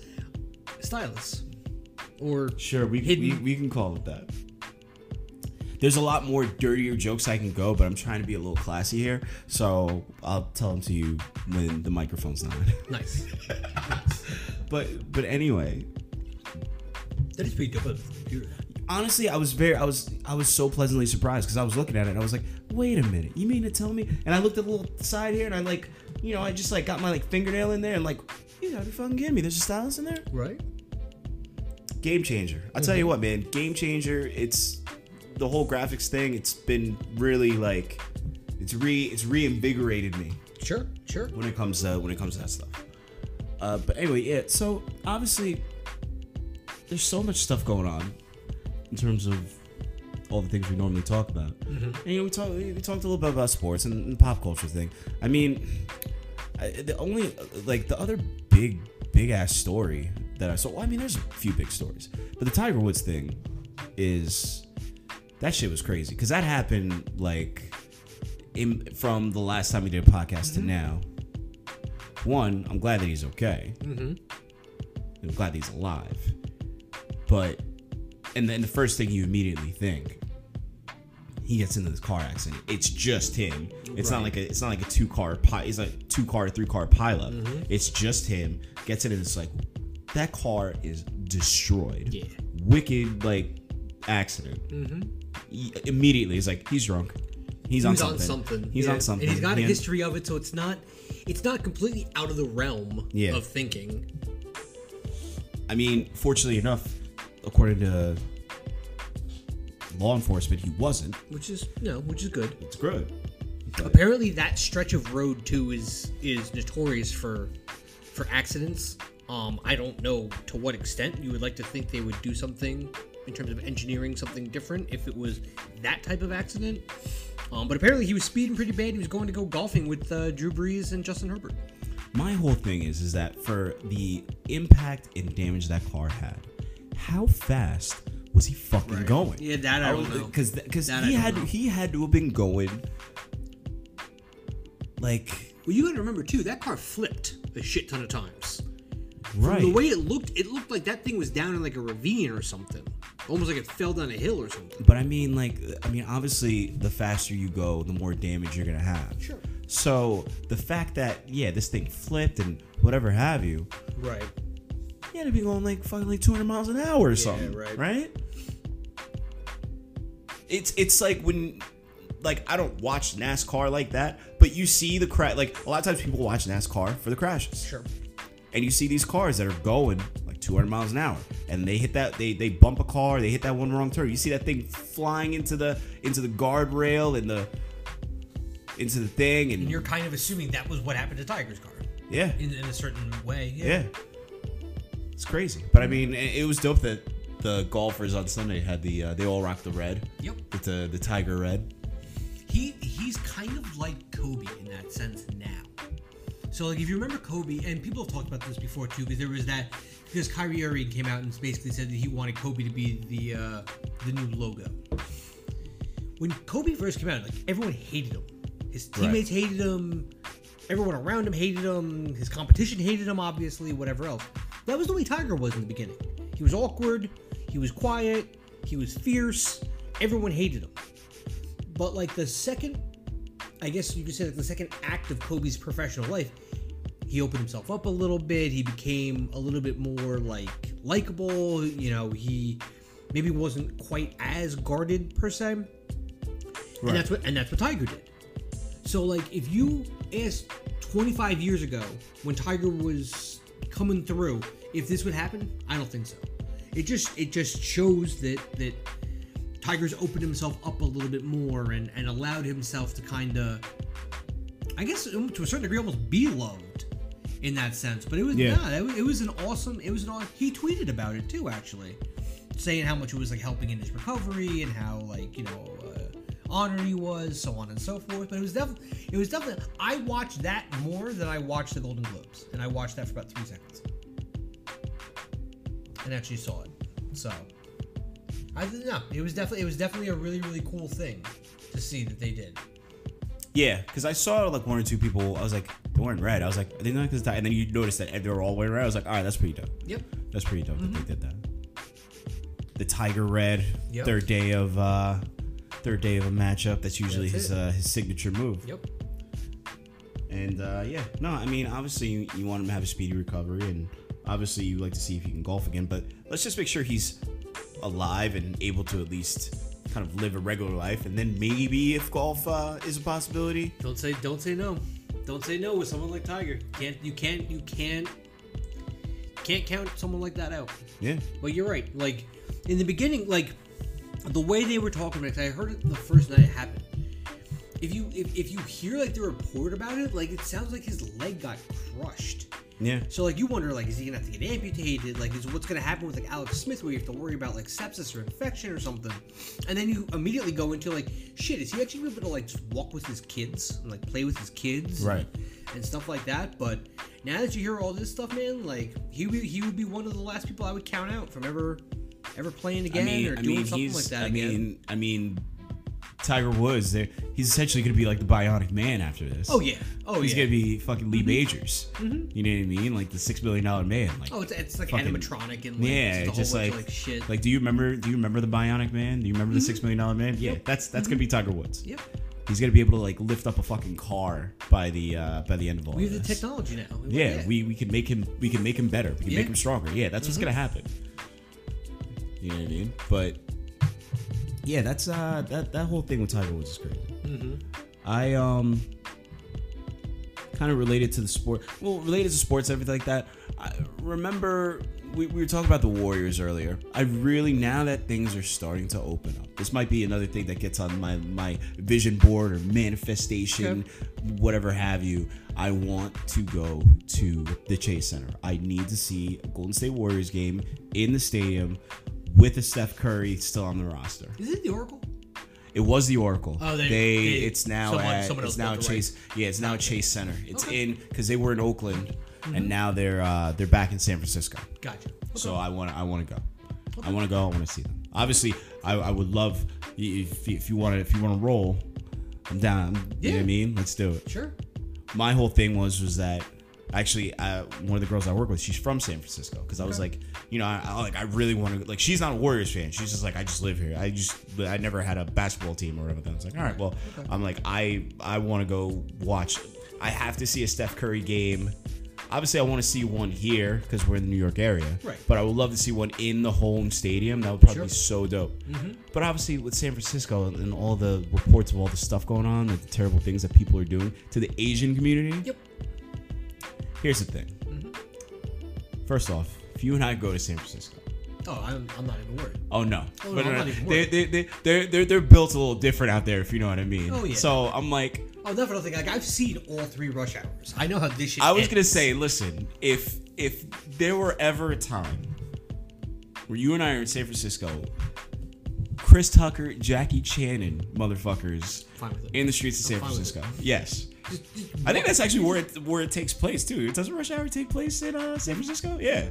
stylus, or Sure, we, Hidden- we we can call it that. There's a lot more dirtier jokes I can go, but I'm trying to be a little classy here, so I'll tell them to you when the microphone's not. nice. but but anyway, That is pretty dope of the computer. honestly, I was very, I was, I was so pleasantly surprised because I was looking at it and I was like, wait a minute, you mean to tell me? And I looked at the little side here and I like, you know, I just like got my like fingernail in there and like, you gotta be fucking kidding me. There's a stylus in there. Right. Game changer. I'll tell you what, man, game changer. It's the whole graphics thing. It's been really like, it's re, it's reinvigorated me Sure. Sure. when it comes to when it comes to that stuff. Uh, but anyway, yeah. So obviously, there's so much stuff going on in terms of all the things we normally talk about. And you know, we talked we talked a little bit about sports and, and pop culture thing. I mean, I, the only like the other big big ass story that I saw. Well, I mean, there's a few big stories, but the Tiger Woods thing is that shit was crazy because that happened like in, from the last time we did a podcast to now. One, I'm glad that he's okay. Mm-hmm. I'm glad that he's alive. But and then the first thing you immediately think, he gets into this car accident. It's just him. It's not like a it's not like a two car pi- It's like two car three car pileup. Mm-hmm. It's just him. Gets into this like that car is destroyed. Yeah. Wicked like accident. Mm-hmm. immediately, he's like he's drunk. He's, on, something. on something. He's yeah. on something. and he's got a history of it, so it's not it's not completely out of the realm Yeah. of thinking. I mean, fortunately enough, according to law enforcement, he wasn't. which is no, which is good. It's good. But- Apparently, that stretch of road too is is notorious for for accidents. Um, I don't know to what extent you would like to think they would do something in terms of engineering something different if it was that type of accident. Um, but apparently, he was speeding pretty bad. He was going to go golfing with uh, Drew Brees and Justin Herbert. My whole thing is is that for the impact and damage that car had, how fast was he fucking going? Yeah, that I don't know. Because because I he had know. he had to have been going like Well, you got to remember too that car flipped a shit ton of times. From right. the way it looked, it looked like that thing was down in like a ravine or something, almost like it fell down a hill or something. But I mean, like, I mean, obviously, the faster you go, the more damage you're gonna have. Sure. So the fact that yeah, this thing flipped and whatever have you, Right. you had to be going like fucking like 200 miles an hour or something, right. Right? It's it's like when like I don't watch NASCAR like that, but you see the crash. Like a lot of times people watch NASCAR for the crashes, Sure. And you see these cars that are going like 200 miles an hour, and they hit that they they bump a car, they hit that one wrong turn. You see that thing flying into the into the guardrail and the into the thing, and And you're kind of assuming that was what happened to Tiger's car yeah, in, in a certain way. Yeah. It's crazy. But I mean, it, it was dope that the golfers on Sunday had the uh, they all rocked the red. Yep. With the the tiger red. He he's kind of like Kobe in that sense now. So like if you remember Kobe, and people have talked about this before too, because there was that because Kyrie Irving came out and basically said that he wanted Kobe to be the uh, the new logo. When Kobe first came out, like everyone hated him. His teammates hated him. Everyone around him hated him. His competition hated him, obviously. Whatever else. That was the way Tiger was in the beginning. He was awkward. He was quiet. He was fierce. Everyone hated him. But like the second, I guess you could say like the second act of Kobe's professional life, he opened himself up a little bit. He became a little bit more like likable. You know, he maybe wasn't quite as guarded per se. And that's what and that's what Tiger did. So like if you asked 25 years ago when Tiger was coming through if this would happen, I don't think so. It just it just shows that that Tiger's opened himself up a little bit more and and allowed himself to kind of I guess um, to a certain degree almost be loved in that sense. But it was Yeah. yeah, it was, it was an awesome it was an aw- he tweeted about it too actually saying how much it was like helping in his recovery and how like you know uh, honored he was, so on and so forth. But it was definitely it was definitely I watched that more than I watched the Golden Globes, and I watched that for about three seconds, and actually saw it. So I didn't know it was definitely it was definitely a really really cool thing to see that they did. Yeah, because I saw like one or two people. I was like, they're wearing red. I was like, are they're not because and then you notice that they were all wearing red. I was like, all right, that's pretty dope. Yep. That's pretty dope that they did that. The tiger red. Yep. Third day of uh third day of a matchup. That's usually That's his uh, his signature move. Yep. And uh, yeah, no, I mean, obviously you, you want him to have a speedy recovery, and obviously you like to see if he can golf again. But let's just make sure he's alive and able to at least kind of live a regular life, and then maybe if golf uh, is a possibility, Don't say don't say no. Don't say no with someone like Tiger. Can't you can't you can't can't count someone like that out. yeah, But you're right. Like in the beginning, like the way they were talking about it, I heard it the first night it happened. If you if, if you hear like the report about it, like it sounds like his leg got crushed. Yeah, So like you wonder like is he gonna have to get amputated? Like is what's gonna happen with like Alex Smith where you have to worry about like sepsis or infection or something? And then you immediately go into like shit, is he actually able to like just walk with his kids and like play with his kids? Right. And stuff like that. But now that you hear all this stuff, man, like he would he would be one of the last people I would count out from ever ever playing again or doing something like that I again. mean, I mean, Tiger Woods, they're- he's essentially going to be like the Bionic Man after this. Oh yeah. Oh he's yeah. going to be fucking Lee Majors. You know what I mean? Like the six million dollar man. Like, oh, it's, it's like fucking- animatronic and like, yeah, just, just like, of, like shit. like, do you remember? Do you remember the Bionic Man? Do you remember the Mm-hmm. six million dollar man? Yeah, that's that's gonna be Tiger Woods. yep. He's gonna be able to like lift up a fucking car by the uh by the end of all We have the technology now. Yeah, we we can make him we can make him better. We can Yeah. make him stronger. Yeah, that's what's gonna happen. You know what I mean? But yeah, that's uh that that whole thing with Tiger Woods is crazy. I um kind of related to the sport. Well, related to sports, everything like that. I remember we, we were talking about the Warriors earlier. I really now that things are starting to open up. This might be another thing that gets on my my vision board or manifestation, whatever have you. I want to go to the Chase Center. I need to see a Golden State Warriors game in the stadium with a Steph Curry still on the roster. Is it the Oracle? It was the Oracle. Oh, they- they, they- it's now someone- at someone it's now Chase. Yeah, it's now Chase Center. It's Okay. in because they were in Oakland and now they're uh, they're back in San Francisco. Gotcha. Okay. So I want I want to go. I want to go. I want to see them. Obviously, I, I would love if if you want to if you want to roll. I'm down. You know what Yeah. I mean? Let's do it. sure. My whole thing was was that actually uh, one of the girls I work with, she's from San Francisco because I was like, you know, I, I like I really want to like. She's not a Warriors fan. She's just like I just live here. I just I never had a basketball team or whatever. I was like, all right, well, I'm like I I want to go watch. I have to see a Steph Curry game. Obviously, I want to see one here because we're in the New York area. Right. But I would love to see one in the home stadium. That would probably Sure. be so dope. But obviously, with San Francisco and all the reports of all the stuff going on, like the terrible things that people are doing to the Asian community. Yep. Here's the thing. First off, if you and I go to San Francisco, Oh, I'm, I'm not even worried. oh no, Oh, but no, no, no, They, they they they're, they're, they're built a little different out there, if you know what I mean. Oh, yeah. So I'm like, Oh, definitely. Like I've seen all three rush hours. I know how this shit. I was ends. gonna say, listen, if if there were ever a time where you and I are in San Francisco, Chris Tucker, Jackie Chan and, motherfuckers, Fine with it. in the streets of San Francisco. Yes. I think that's actually where it where it takes place too. Doesn't Rush Hour take place in uh, San Francisco? Yeah.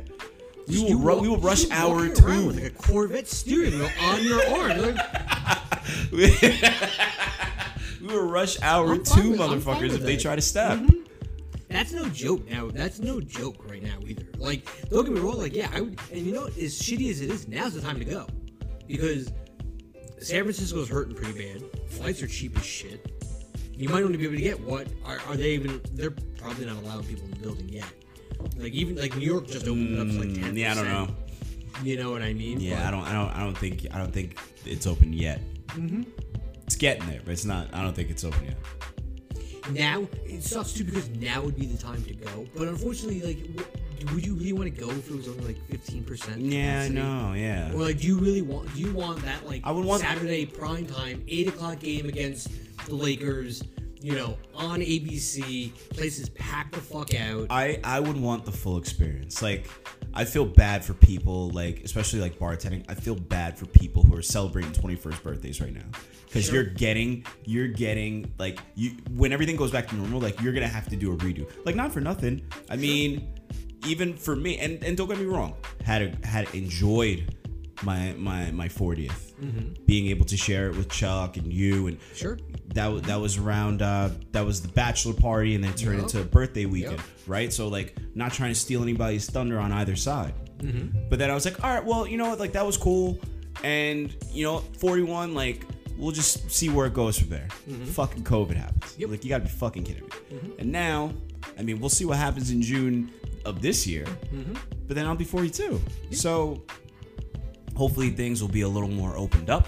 We will, ru- we will rush hour two. with like a Corvette steering wheel on your arm. We will rush hour I'm fine two, with- I'm fine motherfuckers, with if they that. try to step. That's no joke now. That's no joke right now either. Like, don't get me wrong. Like, yeah, I would. And you know, what? as shitty as it is, now's the time to go because San Francisco's hurting pretty bad. Flights are cheap as shit. You might only be able to get what are, are they even? They're probably not allowing people in the building yet. Like even like New York just opened up to like ten. Mm, Yeah, I don't know. You know what I mean? Yeah, But- I don't, I don't, I don't think, I don't think it's open yet. Mm-hmm. It's getting there, but it's not. I don't think it's open yet. Now it sucks too because now would be the time to go. But unfortunately, like, w- would you really want to go if it was only like fifteen percent? Yeah, no, yeah. Or like, do you really want? Do you want that like I would want- Saturday prime time eight o'clock game against the Lakers? You know, on ABC, places packed the fuck out. I I would want the full experience. Like I feel bad for people like especially like bartending. I feel bad for people who are celebrating 21st birthdays right now cuz Sure. you're getting you're getting like you when everything goes back to normal like you're going to have to do a redo. Like not for nothing. I mean even for me and and don't get me wrong, had a, had enjoyed my my my 40th. Mm-hmm. Being able to share it with Chuck and you and Sure. that that was around uh, that was the bachelor party and then turned Yep. into a birthday weekend, Yep. right? So like not trying to steal anybody's thunder on either side. Mm-hmm. But then I was like, all right, well, you know what? Like that was cool, and you know, 41, like we'll just see where it goes from there. Mm-hmm. Fucking COVID happens. Yep. Like you gotta be fucking kidding me. And now, I mean, we'll see what happens in June of this year. But then I'll be 42. So hopefully things will be a little more opened up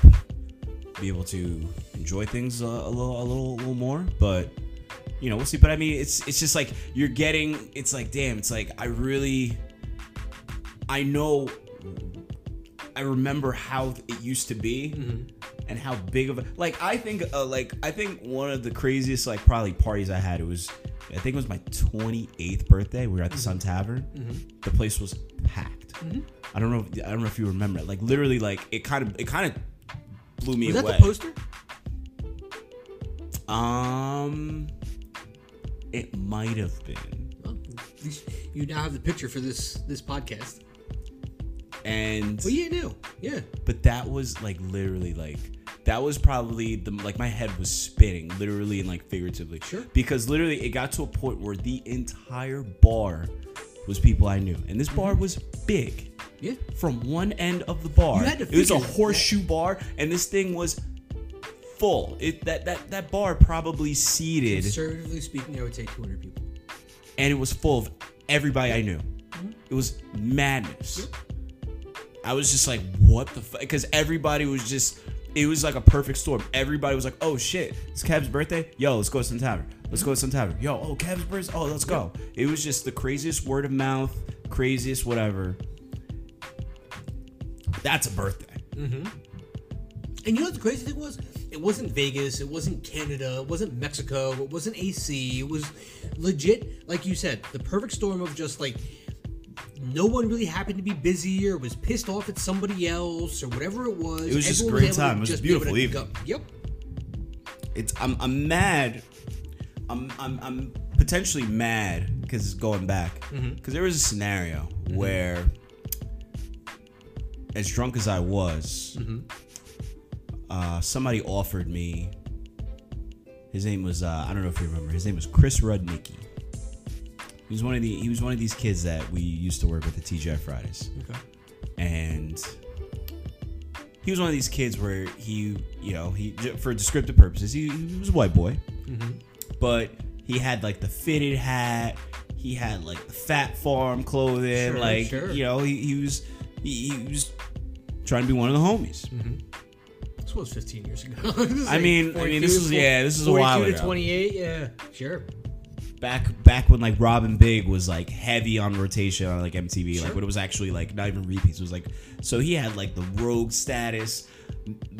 be able to enjoy things a, a little a little a little more but you know we'll see. But i mean it's it's just like you're getting it's like damn it's like i really i know i remember how it used to be mm-hmm. And how big of a like i think uh, like i think one of the craziest like probably parties i had it was i think it was my 28th birthday. We were at the sun tavern. The place was packed. I don't know if, i don't know if you remember it. Like literally like it kind of it kind of blew me Was that away. the poster? um, it might have been, Well, you now have the picture for this this podcast. And Well, yeah, no, yeah. but that was like literally like that was probably the like my head was spinning, literally and like figuratively. Sure. Because literally, it got to a point where the entire bar was people I knew, and this mm-hmm. bar was big. Yeah. From one end of the bar, You had to it was a figure that- horseshoe bar, and this thing was full. It that that that bar probably seated, Conservatively speaking, I would say 200 people. and it was full of everybody I knew. Mm-hmm. It was madness. I was just like, what the fuck? Because everybody was just, it was like a perfect storm. Everybody was like, oh shit, it's Kev's birthday. Yo, let's go to some tavern. Let's go to some tavern. Yo, oh Kev's birthday. Oh, let's go. It was just the craziest word of mouth, craziest whatever. That's a birthday. Mm-hmm. And you know what the crazy thing was? It wasn't Vegas. It wasn't Canada. It wasn't Mexico. It wasn't AC. It was legit, like you said, the perfect storm of just like no one really happened to be busy or was pissed off at somebody else or whatever it was. It was just a great time. It was beautiful evening. Yep. it's I'm I'm mad. I'm I'm I'm potentially mad because it's going back because there was a scenario where, as drunk as I was, uh, somebody offered me. His name was uh, I don't know if you remember. His name was Chris Rudnicki. He was one of the he was one of these kids that we used to work with at TGI Fridays Okay. and he was one of these kids where he, you know, he for descriptive purposes, he, he was a white boy, mm-hmm. but he had like the fitted hat, he had like the Phat Farm clothing, Sure, like sure. you know, he, he was he, he was trying to be one of the homies. Mm-hmm. This was 15 years ago. I mean- I mean, this was- yeah, this is a while 42 to ago. 28, yeah, sure. Back back when like Robin Thicke was like heavy on rotation on like MTV, like Sure. when it was actually like not even repeats, it was like so he had like the rogue status,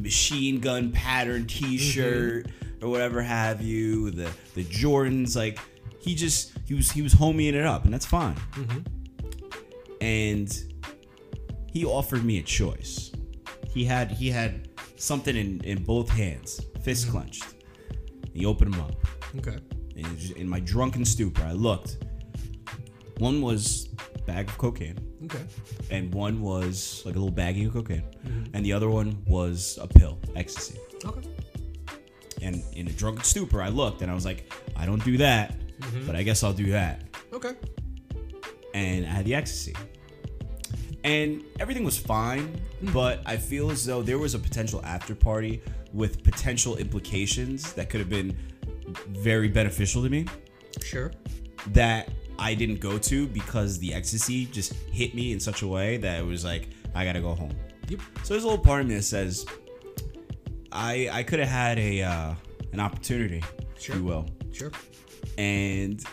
machine gun pattern T-shirt mm-hmm. or whatever have you, the the Jordans, like he just he was he was homieing it up, and that's fine. Mm-hmm. And he offered me a choice. He had he had something in in both hands, fist mm-hmm. clenched. He opened them up. Okay. And just- in my drunken stupor, I looked. One was bag of cocaine, Okay. and one was like a little baggie of cocaine, mm-hmm. and the other one was a pill, ecstasy. Okay. And in a drunken stupor, I looked and I was like, I don't do that, mm-hmm. but I guess I'll do that. Okay. And I had the ecstasy. And everything was fine, mm-hmm. but I feel as though there was a potential after party with potential implications that could have been very beneficial to me. Sure. that I didn't go to because the ecstasy just hit me in such a way that it was like I gotta go home. Yep. So there's a little part of me that says I I could have had a uh, an opportunity, Sure. if you will, Sure. and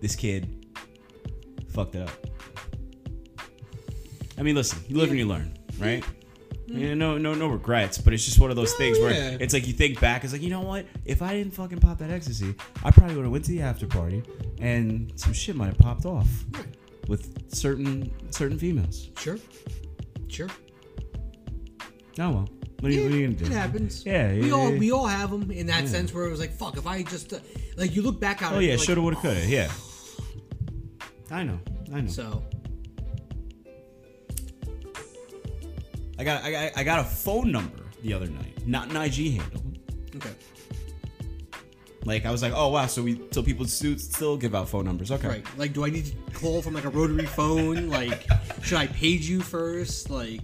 this kid fucked it up. I mean, listen, you live and you learn, right? Yeah, no, no, no regrets, but it's just one of those things where yeah. it's like you think back, it's like you know what? If I didn't fucking pop that ecstasy, I probably would have went to the after party, and some shit might have popped off Right. with certain certain females. Sure. Sure. Oh well, what are you, what are you gonna do? It happens. Yeah, We yeah, all yeah. we all have them in that sense where it was like, fuck, if I just uh, like you look back on Oh it. yeah, you're like, shoulda, woulda, coulda. Yeah, I know, I know. So I got, I got, I got a phone number the other night, not an IG handle. okay. Like I was like, oh wow, so we, so people still still give out phone numbers. Okay. Right. Like, do I need to call from like a rotary phone? Like, should I page you first? Like,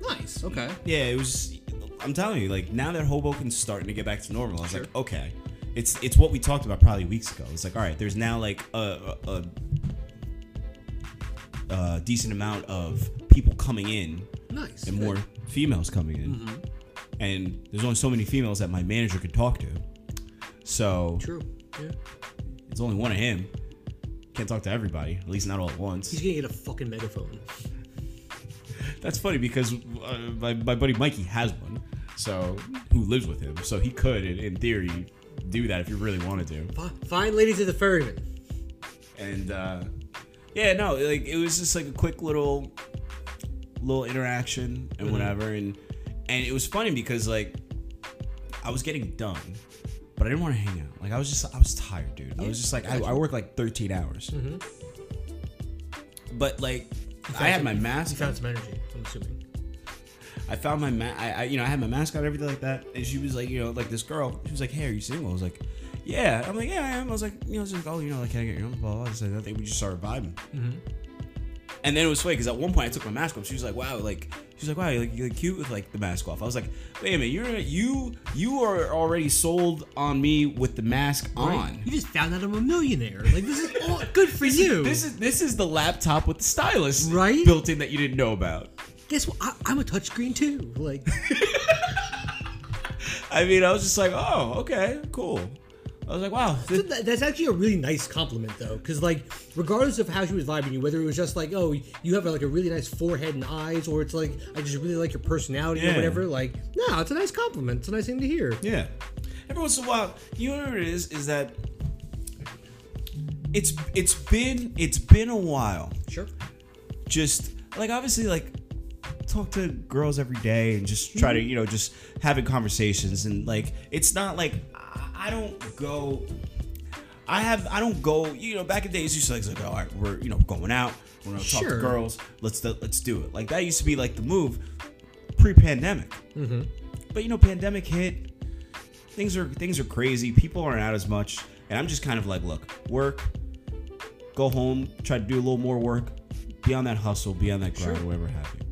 nice. Okay. Yeah, it was. I'm telling you, like now that Hoboken's starting to get back to normal, I was Sure. like, okay, it's it's what we talked about probably weeks ago. It's like, all right, there's now like a, a, a, a decent amount of people coming in Nice. and more females coming in, and there's only so many females that my manager could talk to, so True. Yeah. it's only one of him. Can't talk to everybody, at least not all at once. He's gonna get a fucking megaphone. That's funny because uh, my, my buddy Mikey has one, so who lives with him, so he could, in, in theory, do that if you really wanted to. Fi- Fine ladies of the ferryman. And uh, yeah, no, like it was just like a quick little little interaction and mm-hmm. whatever, and and it was funny because like I was getting done, but I didn't want to hang out. Like I was just I was tired, dude. I was just like I. I work like 13 hours, mm-hmm. but like I had my mask. You found some energy. I'm assuming. I found my ma- I, I you know I had my mask on everything like that, and she was like you know like this girl. She was like, "Hey, are you single?" I was like, "Yeah." I'm like, "Yeah, I am." I was like, you know, she's like, "Oh, you know, like can I get your number?" Blah, blah, blah. I said, "I think we just started vibing." Mm-hmm. And then it was funny because at one point I took my mask off. She was like, "Wow, like." She's like, "Wow, you look, you look cute with like the mask off." I was like, "Wait a minute, you're you you are already sold on me with the mask on." Right. You just found out I'm a millionaire. Like this is all good for you. This is this is the laptop with the stylus Right? built in that you didn't know about. Guess what? I, I'm a touchscreen too. Like I mean, I was just like, oh, okay, cool. I was like, wow, So th- that, that's actually a really nice compliment, though, because like, regardless of how she was vibing you, whether it was just like, oh, you have like a really nice forehead and eyes, or it's like, I just really like your personality or whatever. Like, no, it's a nice compliment. It's a nice thing to hear. yeah. Every once in a while, you know what it is? Is that it's it's been it's been a while. Sure. Just like obviously like talk to girls every day and just try to mm-hmm. you know just having conversations and like it's not like I, don't go. I have I don't go. You know, back in the days, you used to like, all right, we're you know going out. We're gonna talk to girls. Let's do, let's do it. Like that used to be like the move pre-pandemic. Mm-hmm. But you know, pandemic hit. Things are things are crazy. People aren't out as much, and I'm just kind of like, look, work, go home, try to do a little more work, be on that hustle, be on that grind, Sure. whatever have you.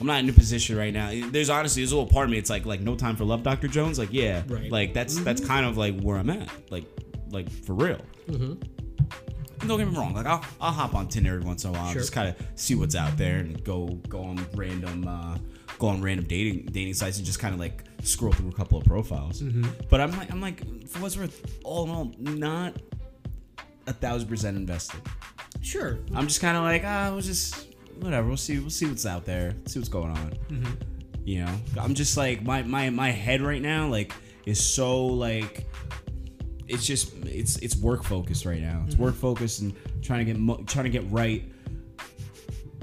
I'm not in a position right now. There's honestly, there's a little part of me. It's like like no time for love, Dr. Jones. Like yeah, Right. like that's that's kind of like where I'm at. Like like for real. Mm-hmm. Don't get me wrong. Like I'll, I'll hop on Tinder every once in a while, Sure. just kind of see what's out there, and go go on random uh, go on random dating dating sites and just kind of like scroll through a couple of profiles. Mm-hmm. But I'm like I'm like for what's worth, all in all, not a thousand percent invested. Sure. I'm just kind of like ah, we'll just whatever. We'll see. We'll see what's out there. See what's going on. Mm-hmm. You know, I'm just like my my my head right now like is so like it's just it's it's work focused right now. It's work focused and trying to get mo- trying to get right.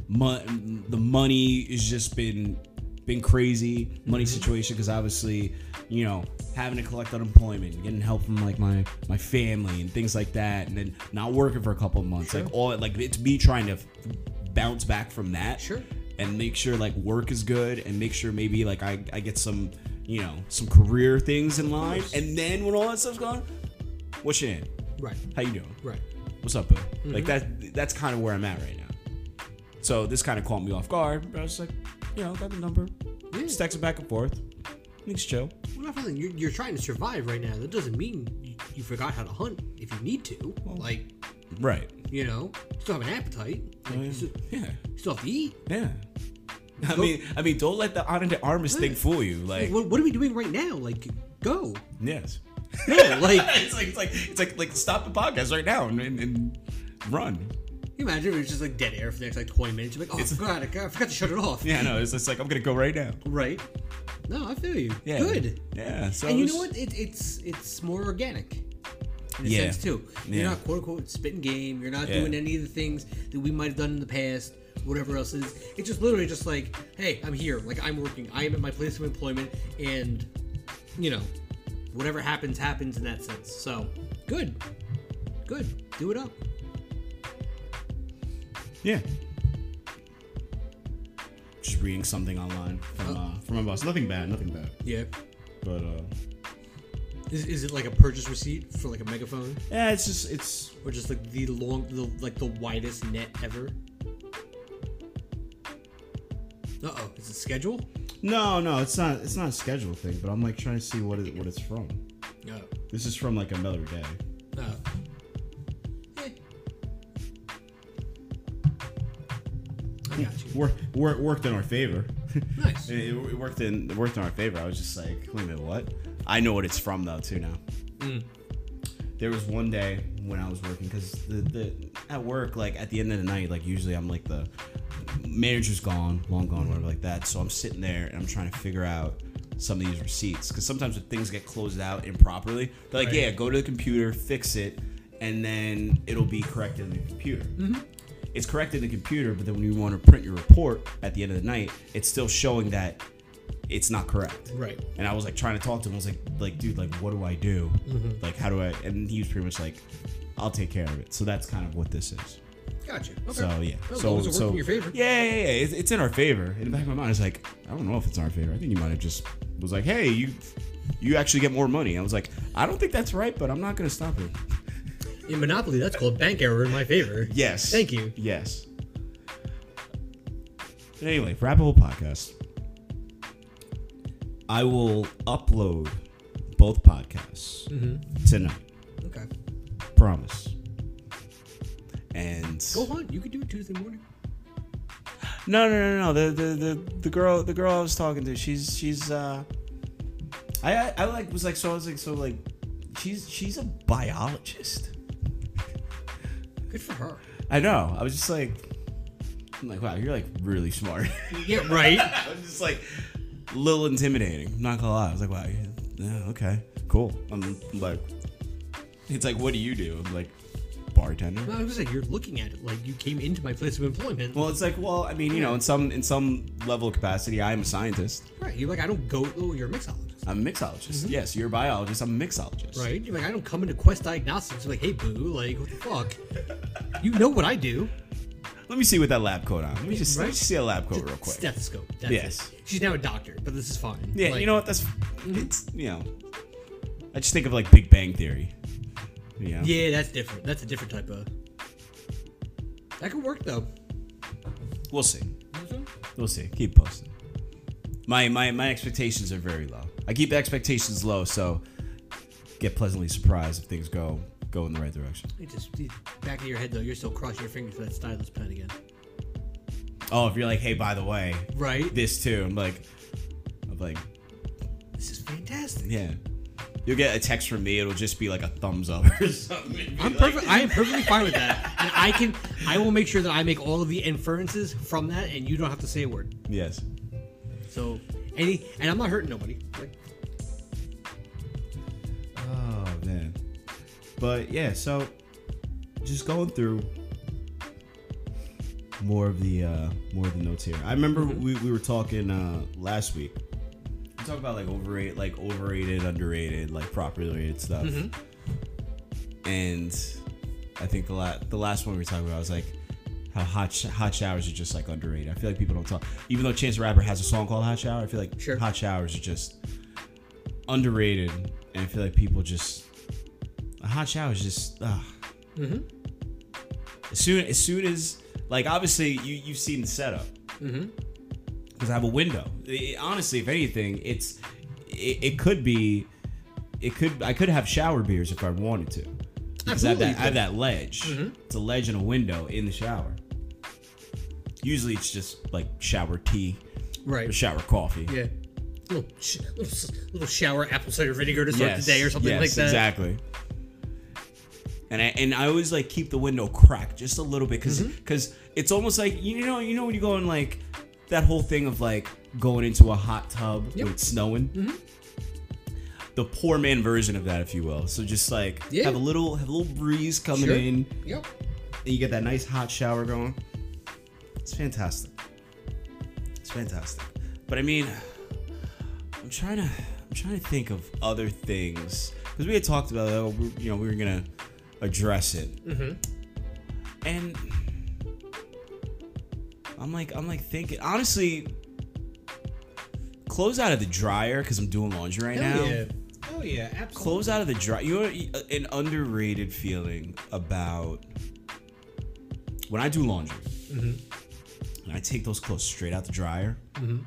Mo- the money has just been been crazy money situation because obviously you know having to collect unemployment getting help from like my my family and things like that and then not working for a couple of months Sure. like all like it's me trying to bounce back from that Sure. and make sure like work is good and make sure maybe like I, I get some you know some career things in line and then when all that stuff's gone what's your name Right. how you doing Right. what's up boo mm-hmm. like that that's kind of where i'm at right now so this kind of caught me off guard but i was like you know got the number Yeah. just texting back and forth things chill Well, not for nothing. You're, you're trying to survive right now. That doesn't mean you, you forgot how to hunt if you need to. Like, right you know, still have an appetite. Like, oh, you, still, yeah still have to eat. yeah I mean, I mean, don't let the Ana de Armas thing fool you. Like, What, what are we doing right now? Like, go. yes, No, like, it's like it's like it's like like stop the podcast right now and, and, and run. Can you imagine if it was just like dead air for the next like 20 minutes? You're like, oh, I forgot, I forgot, I forgot to shut it off. Yeah, no, it's just like I'm gonna go right now. Right? No, I feel you. Yeah, Good. Yeah, so and you know what? It, it's it's more organic. In a Yeah. sense too. You're Yeah. not quote unquote spitting game. You're not Yeah. doing any of the things that we might have done in the past. Whatever else is. It's just literally just like, hey, I'm here. Like I'm working. I am at my place of employment, and you know, whatever happens, happens in that sense. So good, good. Do it up. Yeah. Just reading something online from uh, from my boss. Nothing bad, nothing bad. Yeah. But uh, Is, is it like a purchase receipt for like a megaphone, yeah, it's just it's or just like the long, the like the widest net ever? Uh oh, is it schedule? no, no, it's not it's not a schedule thing. But I'm like trying to see what it, what it's from. No. This is from like another day. No. Eh. I got you. Work, work, worked in our favor. Nice. it, it worked in it worked in our favor. I was just like, wait a minute, what? I know what it's from though too now. Mm. There was one day when I was working because the, the at work like at the end of the night like usually I'm like the manager's gone, long gone, whatever like that. So I'm sitting there and I'm trying to figure out some of these receipts because sometimes when things get closed out improperly, they're like, Right. yeah, go to the computer, fix it, and then it'll be corrected in the computer. It's corrected in the computer, but then when you want to print your report at the end of the night, it's still showing that it's not correct. Right. And I was like trying to talk to him. I was like, like, dude, like, what do I do? Mm-hmm. Like, how do I? And he was pretty much like, I'll take care of it. So that's kind of what this is. Gotcha. Okay. So yeah, Well, so it so in your favor. yeah, yeah, yeah. It's, it's in our favor. In the back of my mind, it's like I don't know if it's in our favor. I think you might have just was like, hey, you you actually get more money. I was like, I don't think that's right, but I'm not gonna stop it. In Monopoly, that's called bank error in my favor. Yes. Thank you. Yes. But anyway, for Apple Podcast, I will upload both podcasts tonight. Okay. Promise. And Go on. You could do it Tuesday morning. no, no, no, no. The, the the the girl the girl I was talking to, she's she's uh, I I, I like was like so I was like so like she's she's a biologist. Good for her. I know. I was just like, I'm like, wow, you're like really smart. Yeah, right. I'm just like little intimidating. I'm not gonna lie. I was like, wow, yeah, okay, cool. I'm like, it's like, what do you do? I'm like, bartender. Well, I was like, you're looking at it like you came into my place of employment. Well, it's like, well, I mean, you know, in some in some level of capacity, I am a scientist. right. You're like, I don't go. Oh, you're a mixologist. I'm a mixologist. Mm-hmm. Yes, you're a biologist. I'm a mixologist. Right? You're like, I don't come into Quest Diagnostics like, hey, boo, like, what the fuck? you know what I do. Let me see what that lab coat on. Let me just, let me just see a lab coat real quick. Stethoscope. That's Yes. It. She's now a doctor, but this is fine. Yeah, Like, you know what? That's mm-hmm. it's you know. I just think of like Big Bang Theory. Yeah. Yeah, that's different. That's a different type of. That could work though. We'll see. We'll see. Keep posting. My my my expectations are very low. I keep expectations low, so get pleasantly surprised if things go go in the right direction. Just back of your head though, you're still crossing your fingers for that stylus pen again. Oh, if you're like, hey, by the way, Right? this too. I'm like, I'm like, This is fantastic. yeah. You'll get a text from me. It'll just be like a thumbs up or something. Be I'm like- perfect. I am perfectly fine with that, and I can. I will make sure that I make all of the inferences from that, and you don't have to say a word. Yes. So any, and I'm not hurting nobody. Like, Oh man. But yeah, so just going through more of the uh more of the notes here. I remember we, we were talking uh last week. We talked about like overrated like overrated, underrated, like properly rated stuff. And I think the la- the last one we were talking about was like how hot sh- hot showers are just like underrated. I feel like people don't talk even though Chance the Rapper has a song called Hot Shower, I feel like Sure. hot showers are just underrated and I feel like people just hot shower is just ugh. As soon as soon as like obviously you you've seen the setup because I have a window. It- honestly, if anything, it's it, it could be it could I could have shower beers if I wanted to because I have Absolutely that I have that ledge. Mm-hmm. It's a ledge and a window in the shower. Usually it's just like shower tea right? or shower coffee. Yeah. Little, sh- little, little shower apple cider vinegar to start Yes, the day or something yes, like that. Exactly. And I and I always like keep the window cracked just a little bit because Mm-hmm. it's almost like you know you know when you go in like that whole thing of like going into a hot tub Yep. Mm-hmm. when it's snowing. The poor man version of that, if you will. So just like Yeah. have a little have a little breeze coming Sure. in, Yep. and you get that nice hot shower going. It's fantastic. It's fantastic. But I mean, I'm trying to I'm trying to think of other things because we had talked about oh, you know we were gonna address it, Mm-hmm. and I'm like I'm like thinking honestly. Clothes out of the dryer because I'm doing laundry right Hell now yeah. Oh yeah, absolutely. clothes out of the dryer. You know, an underrated feeling about when I do laundry, Mm-hmm. and I take those clothes straight out the dryer, Mm-hmm.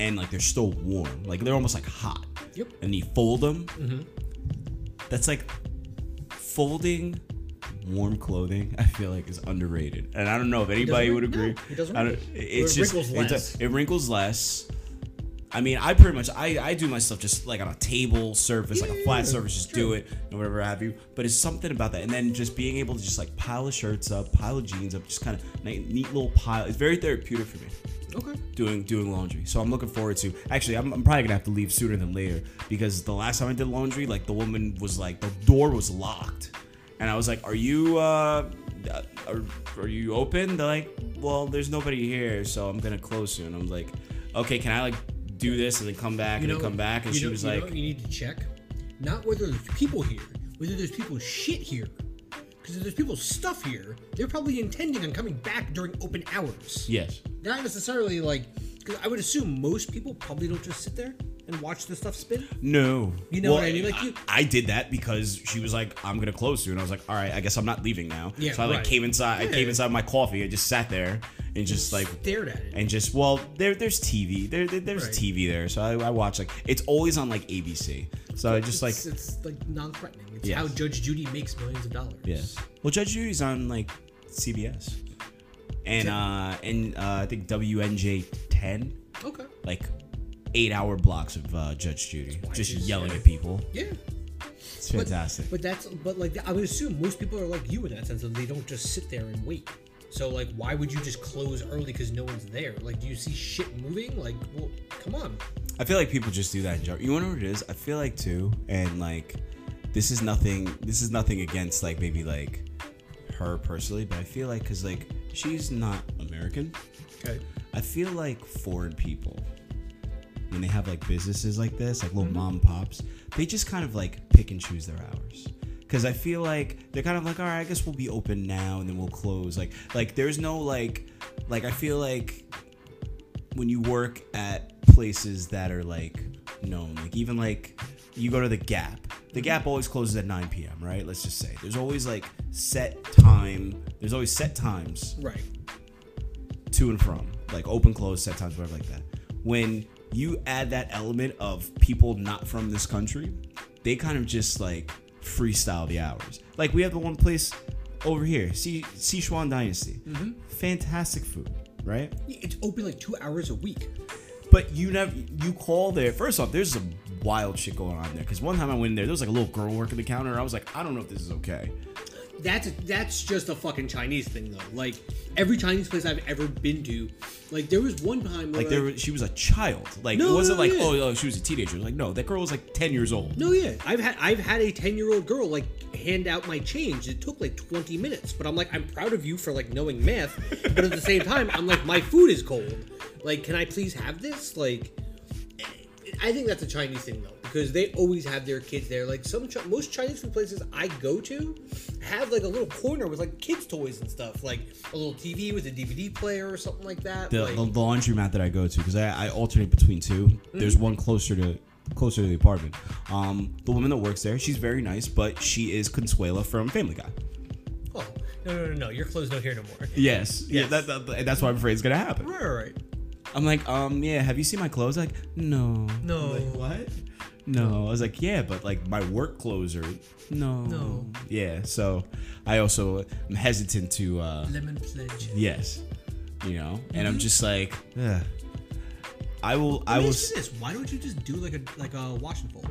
and like they're still warm, like they're almost like hot. Yep. And you fold them. Mm-hmm. That's like folding warm clothing. I feel like is underrated, and I don't know if anybody would agree. no, it doesn't I don't, it's It just wrinkles it, less. it wrinkles less. I mean, I pretty much I, I do my stuff just like on a table surface, like a flat Yeah, surface, just do it and whatever have you. But it's something about that, and then just being able to just like pile of shirts up, pile of jeans up, just kind of neat, neat little pile. It's very therapeutic for me Okay. doing doing laundry. So I'm looking forward to. Actually, I'm, I'm probably gonna have to leave sooner than later because the last time I did laundry, like the woman was like the door was locked, and I was like, "Are you uh, uh, are, are you open?" They're like, "Well, there's nobody here, so I'm gonna close soon." I'm like, "Okay, can I like do this and then come back and then come back?" And she know- was you know like, you need to check not whether there's people here, whether there's people shit here. Because if there's people's stuff here, they're probably intending on coming back during open hours. Yes. Not necessarily like. Because I would assume most people probably don't just sit there and watch the stuff spin. No. You know what I mean? Like, you- I, did that because she was like, "I'm gonna close soon." I was like, "All right, I guess I'm not leaving now." Yeah, so I like right. came inside. I came inside my coffee. I just sat there and just like Stared at it. and just well, there there's TV. There, there- there's Right. TV there, so I, I watch like it's always on like ABC. So I just like it's, it's like non-threatening. It's Yes. how Judge Judy makes millions of dollars. yes. Well, Judge Judy's on like CBS, and uh and uh, I think WNJ ten Okay. like eight hour blocks of uh, Judge Judy just yelling at people. Yeah. It's fantastic. But that's but like I would assume most people are like you in that sense that they don't just sit there and wait. So like, why would you just close early because no one's there? Like, do you see shit moving? Like, well, come on. I feel like people just do that in joke. You know what it is? I feel like too, and like this is nothing. This is nothing against like maybe like her personally, but I feel like because like she's not American. Okay. I feel like foreign people when they have like businesses like this, like little mm-hmm. mom and pops, they just kind of like pick and choose their hours. Cause I feel like they're kind of like, all right, I guess we'll be open now and then we'll close. Like, like there's no like, like I feel like when you work at places that are like known, like even like you go to the Gap. The mm-hmm. Gap always closes at 9 p.m. Right? Let's just say there's always like set time. There's always set times Right. to and from, like open, close, set times, whatever like that. When you add that element of people not from this country, they kind of just like freestyle the hours. Like we have the one place over here, Si- Sichuan Dynasty. Mm-hmm. Fantastic food, right? It's open like two hours a week. But you never you call there. First off, there's some wild shit going on there. Because one time I went in there, there was like a little girl working the counter. I was like, I don't know if this is okay. That's that's just a fucking Chinese thing though. Like every Chinese place I've ever been to, like there was one time where Like there, was- she was a child. Like No, it wasn't no, like yeah. oh, oh she was a teenager. Like no, that girl was like ten years old. No, yeah, I've had I've had a ten year old girl like hand out my change. It took like twenty minutes, but I'm like I'm proud of you for like knowing math. but at the same time, I'm like my food is cold. Like, can I please have this? Like, I think that's a Chinese thing though, because they always have their kids there. Like some most Chinese food places I go to have like a little corner with like kids toys and stuff, like a little TV with a DVD player or something like that. the, like, the, laundromat that I go to because I, I alternate between 2 There's one closer to closer to the apartment. Um, the woman that works there, she's very nice, but she is Consuela from Family Guy. oh no no no no, your clothes don't here no more. Yes, yeah, that, that, that's why I'm afraid it's gonna happen. Right, right, right. I'm like, um, yeah, have you seen my clothes? Like, no, No. Like, what? No, I was like, yeah, but like my work clothes are no, No. yeah. So I also am hesitant to, uh, Lemon pledge. yes, you know, and Mm-hmm. I'm just like, Ugh. I will, I Let me will. ask you this: Why don't you just do like a like a wash and fold?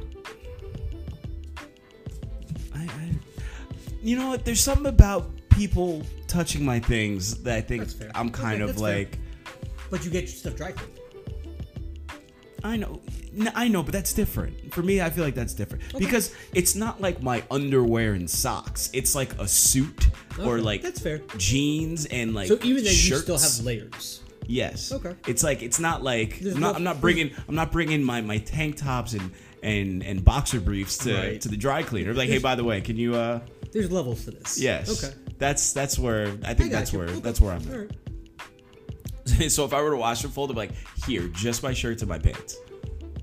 I, I, you know what? There's something about people touching my things that I think That's fair. I'm kind Okay, of that's fair. like. But you get your stuff dry cleaned. I know, I know, but that's different. For me, I feel like that's different because it's not like my underwear and socks. It's like a suit or like that's fair. jeans and like So even then, shirts. you still have layers. yes. Okay. It's like it's not like I'm not, no- I'm not bringing I'm not bringing my my tank tops and and and boxer briefs to Right. to the dry cleaner. Like, hey, by the way, can you uh There's levels to this. yes. Okay. That's that's where I I think got that's you. where Okay. that's where I'm at. so if I were to wash and fold, I'm like, here, just my shirts and my pants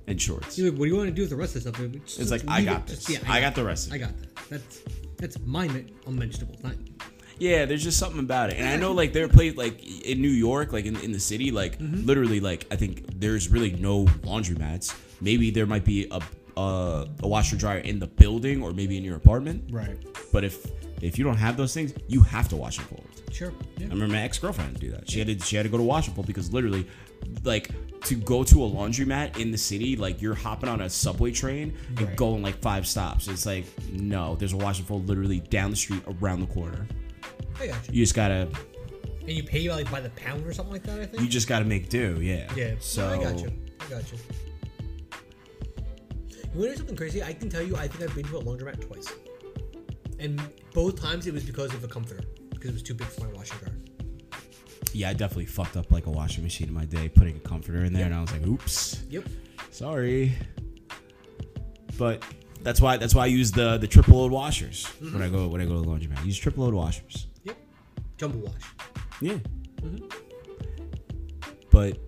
and shorts. You're like, what do you want to do with the rest of the stuff? Just- It's like I got it- this. just- I got the rest of I got that. That's that's my unmentionable. Not Yeah, there's just something about it, and I know like there are places like in New York, like in, in the city, like Mm-hmm. literally, like I think there's really no laundromats. Maybe there might be a a, a washer dryer in the building or maybe in your apartment. right. But if if you don't have those things, you have to wash and fold. Sure. Yeah. I remember my ex girlfriend do that. She had to she had to go to wash and fold because literally, like to go to a laundromat in the city, like you're hopping on a subway train and Right. going like five stops. It's like no, there's a wash and fold literally down the street around the corner. I got you. You just gotta And you pay like by the pound or something like that. I think. you just gotta make do. Yeah. Yeah. So I got you. I got you. You want to know something crazy? I can tell you, I think I've been to a laundromat twice, and both times it was because of a comforter, because it was too big for my washer dryer. yeah, I definitely fucked up like a washing machine in my day, putting a comforter in there, and I was like, oops, Yep. sorry. But that's why that's why I use the the triple load washers Mm-hmm. when I go when I go to the laundromat. I use triple load washers. Yep. Jumbo wash. Yeah. Mm-hmm. But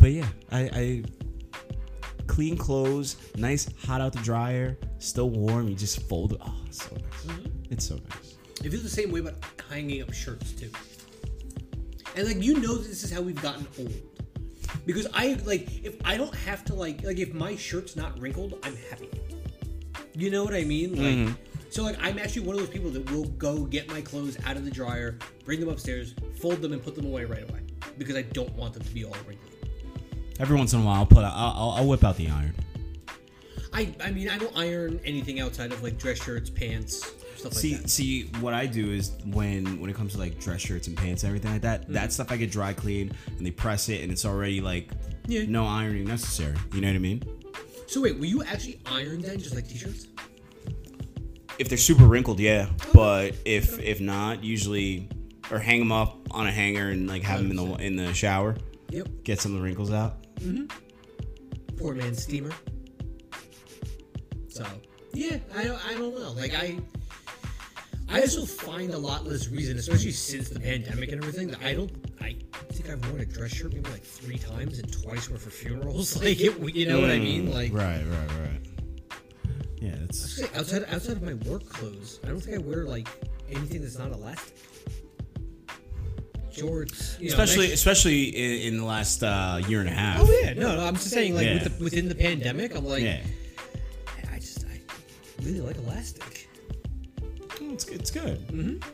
but yeah, I, I clean clothes, nice hot out the dryer, still warm. You just fold it. Oh, it's so nice. Mm-hmm. It's so nice. I feel the same way about hanging up shirts too. And like you know, this is how we've gotten old. Because I like if I don't have to like like if my shirt's not wrinkled, I'm happy. You know what I mean? Like mm-hmm. so like I'm actually one of those people that will go get my clothes out of the dryer, bring them upstairs, fold them, and put them away right away because I don't want them to be all wrinkly. Every once in a while, I'll put out, I'll, I'll, I'll whip out the iron. I I mean I don't iron anything outside of like dress shirts, pants, stuff See, like that. see, what I do is when when it comes to like dress shirts and pants and everything like that, mm-hmm. that stuff I get dry clean and they press it and it's already like Yeah. no ironing necessary. You know what I mean? So wait, will you actually iron then, just like t-shirts? If they're super wrinkled, yeah. But if if not, usually or hang them up on a hanger and like have them in the in the shower, Yep. get some of the wrinkles out. Mm-hmm. poor man's steamer. So yeah, I don't, I don't know. Like I, I also find a lot less reason, especially since the pandemic and everything. That I don't. I think I've worn a dress shirt maybe like three times, and twice were for funerals. Like it, you know what I mean? Like Right, right, right. Yeah, it's outside outside of my work clothes, I don't think I wear like anything that's not elastic. Shorts, you know, especially nice- especially in, in the last uh, year and a half. Oh yeah, no, no. I'm just saying, like Yeah. with the, within the pandemic, I'm like, Yeah, I just I really like elastic. It's it's good. Mm-hmm.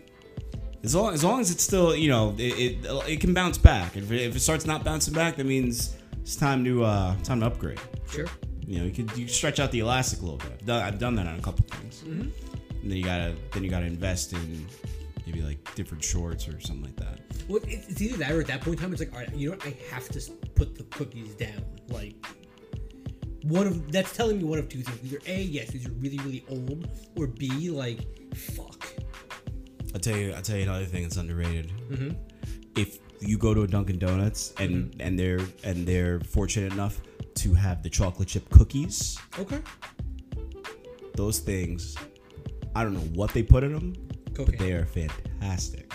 As long as long as it's still you know it it, it can bounce back. If it, if it starts not bouncing back, that means it's time to uh time to upgrade. Sure. You know, you could you stretch out the elastic a little bit. I've done, I've done that on a couple things. Mm-hmm. And then you gotta then you gotta invest in maybe like different shorts or something like that. Well, it's either that or at that point in time, it's like, all right, you know what? I have to put the cookies down. Like, one of that's telling me one of two things: either a, yes, these are really really old, or b, like, fuck. I'll tell you. I'll tell you another thing that's underrated. Mm-hmm. If you go to a Dunkin' Donuts and and they're and they're fortunate enough to have the chocolate chip cookies, Okay. those things, I don't know what they put in them, but they are fantastic.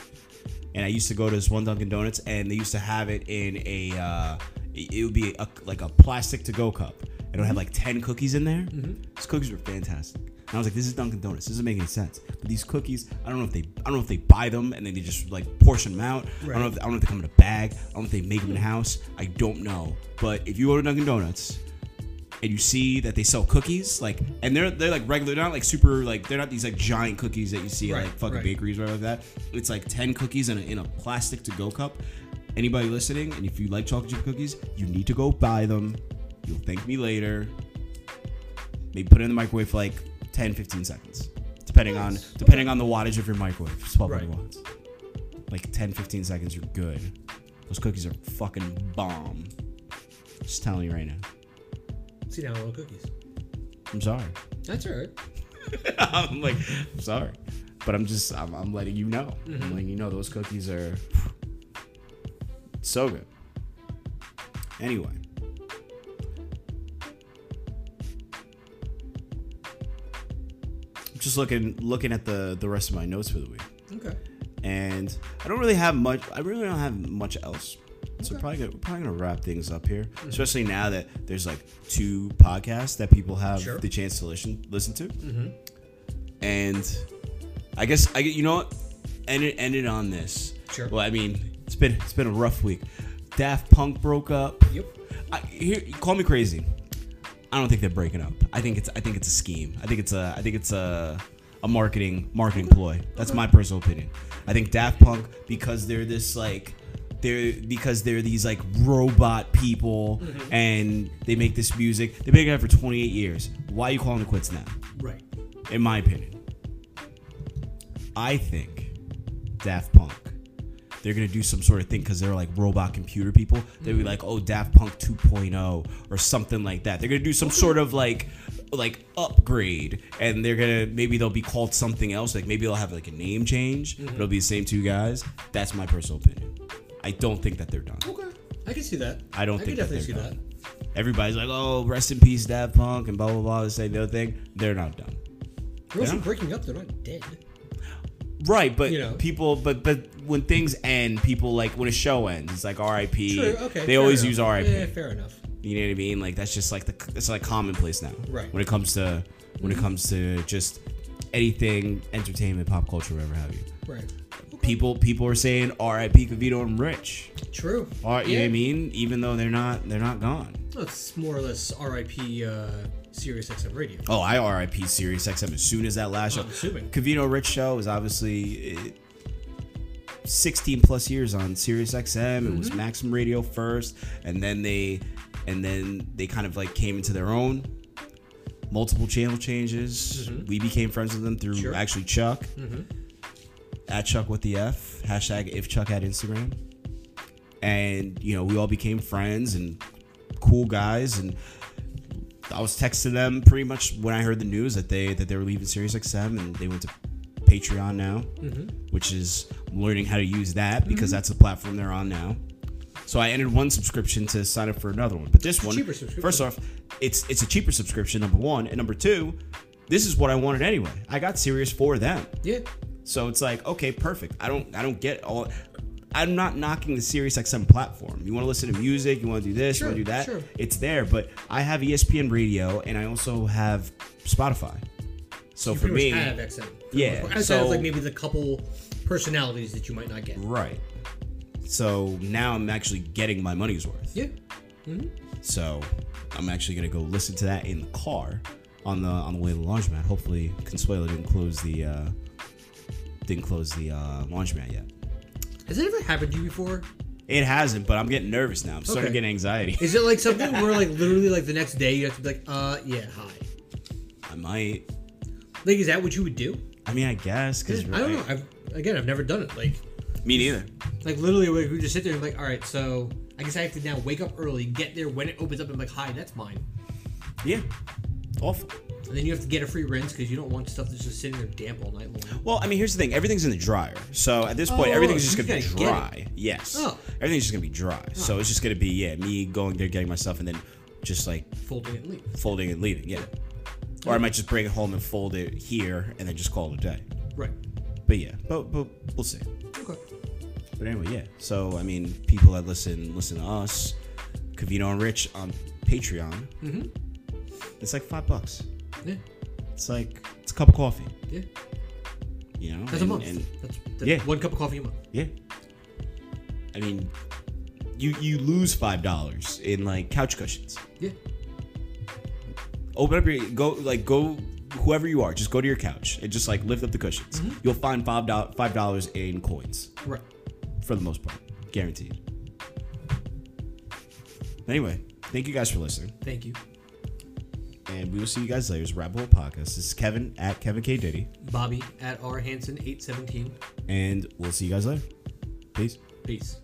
And I used to go to this one Dunkin' Donuts, and they used to have it in a. Uh, it would be a, like a plastic to-go cup, and it would have like ten cookies in there. Mm-hmm. These cookies were fantastic. And I was like, "This is Dunkin' Donuts. This doesn't make any sense." But these cookies, I don't know if they, I don't know if they buy them and then they just like portion them out. I don't know. If, I don't know if they come in a bag. I don't know if they make them in house. I don't know. But if you go to Dunkin' Donuts, and you see that they sell cookies, like, and they're they're like regular, they're not like super, like they're not these like giant cookies that you see at Right, like fucking right. bakeries or like that. It's like ten cookies in a, in a plastic to go cup. Anybody listening, and if you like chocolate chip cookies, you need to go buy them. You'll thank me later. Maybe put it in the microwave for like 10, 15 seconds, depending on depending on the wattage of your microwave. It's 1200 Right. watts. Like 10, 15 seconds, you're good. Those cookies are fucking bomb. Just telling you right now. See now, love cookies. I'm sorry. That's all right. I'm like, I'm sorry, but I'm just, I'm, I'm letting you know. Mm-hmm. I'm letting you know those cookies are so good. Anyway, just looking, looking at the the rest of my notes for the week, Okay. and I don't really have much. I really don't have much else. So Okay. probably gonna, we're probably gonna wrap things up here, Mm-hmm. especially now that there's like two podcasts that people have Sure. the chance to listen listen to Mm-hmm. and I guess I you know what end it ended on this. Sure. Well, I mean, it's been it's been a rough week. Daft Punk broke up. Yep. I, here, call me crazy. I don't think they're breaking up. I think it's I think it's a scheme. I think it's a I think it's a a marketing marketing ploy. That's my personal opinion. I think Daft Punk because they're this like they're because they're these like robot people mm-hmm. and they make this music. They've been together for 28 years. Why are you calling it quits now? Right. in my opinion. I think Daft Punk, they're gonna do some sort of thing because they're like robot computer people. They'll be mm-hmm. like, oh, Daft Punk 2.0 or something like that. They're gonna do some sort of like like upgrade and they're gonna maybe they'll be called something else like maybe they'll have like a name change but it'll be the same two guys that's my personal opinion i don't think that they're done Okay. I can see that. I don't I think that definitely see they're that. everybody's like, "Oh, rest in peace, Daft Punk," and blah blah blah. This and the other thing. They're not done. They're also breaking up. They're not dead. Right, but You know. people, but but when things end, people like when a show ends, it's like R.I.P. True. Okay. They always enough. use R.I.P. Yeah, fair enough. You know what I mean? Like that's just like the it's like commonplace now. Right. Mm-hmm. When it comes to when it comes to just anything entertainment, pop culture, whatever have you. Right. People people are saying R.I.P. Covino and Rich. True. Or, you know what I mean? Even though they're not they're not gone. It's more or less R.I.P. Uh, Sirius XM Radio. Oh, I R.I.P. Sirius XM as soon as that last show. I'm assuming. Covino Rich show is obviously uh, 16 plus years on Sirius XM. It was Mm-hmm. Maxim Radio first, and then they and then they kind of like came into their own. Multiple channel changes. We became friends with them through Mm-hmm. Sure. Mm-hmm. actually Chuck. At Chuck with the F hashtag if Chuck had Instagram, and you know we all became friends and cool guys and. I was texting them pretty much when I heard the news that they that they were leaving Sirius XM and they went to Patreon now, which is I'm learning how to use that because that's the platform they're on now. So I ended one subscription to sign up for another one, but this one, first off, it's it's a cheaper subscription. Number one, and number two, this is what I wanted anyway. I got Sirius for them, Yeah. so it's like okay, perfect. I don't I don't get all. I'm not knocking the Sirius XM platform. You want to listen to music, you want to do this, you want to do that. sure. It's there, but I have ESPN Radio and I also have Spotify. So You for me, much have XM. Yeah, Outside so- of like maybe the couple personalities that you might not get. right. So now I'm actually getting my money's worth. Yeah. So I'm actually gonna go listen to that in the car on the on the way to the laundromat. Hopefully, Consuelo didn't close the uh, didn't close the uh, laundromat yet. Has it ever happened to you before? It hasn't, but I'm getting nervous now. I'm starting to Okay. get anxiety. Is it like something where like literally like the next day you have to be like, uh, yeah, hi. I might. Like, is that what you would do? I mean, I guess because I don't know. I've again, I've never done it. Like, Me neither. like literally, like, we just sit there and be like, all right, so I guess I have to now wake up early, get there when it opens up, and be like, hi, that's mine. Yeah. Awful. And then you have to get a free rinse because you don't want stuff that's just sitting there damp all night long. Well, I mean, here's the thing. Everything's in the dryer. So at this point, Oh, everything's just you to be gotta get dry. Yes. Oh. Everything's just going to be dry. So it's just going to be, yeah, me going there, getting my stuff, and then just like Folding it and leave. folding and leaving. Yeah. Or I might just bring it home and fold it here and then just call it a day. Right. But yeah, but, but we'll see. Okay. But anyway, yeah. So, I mean, people that listen listen to us, Covino and Rich on Patreon, Mm-hmm. it's like five bucks. Yeah. It's like, it's a cup of coffee, Yeah. you know? That's a month. And that's that's Yeah. one cup of coffee a month. Yeah. I mean, you you lose five dollars in like couch cushions. Yeah. Open up your go like go whoever you are, just go to your couch and just like lift up the cushions. Mm-hmm. You'll find five dollars five dollars in coins Right. for the most part, guaranteed. Anyway, thank you guys for listening, Thank you. And we will see you guys later. It's Rabbit Hole Podcast. This is Kevin at Kevin K Diddy, Bobby at R Hanson eight seventeen. and we'll see you guys later. Peace. Peace.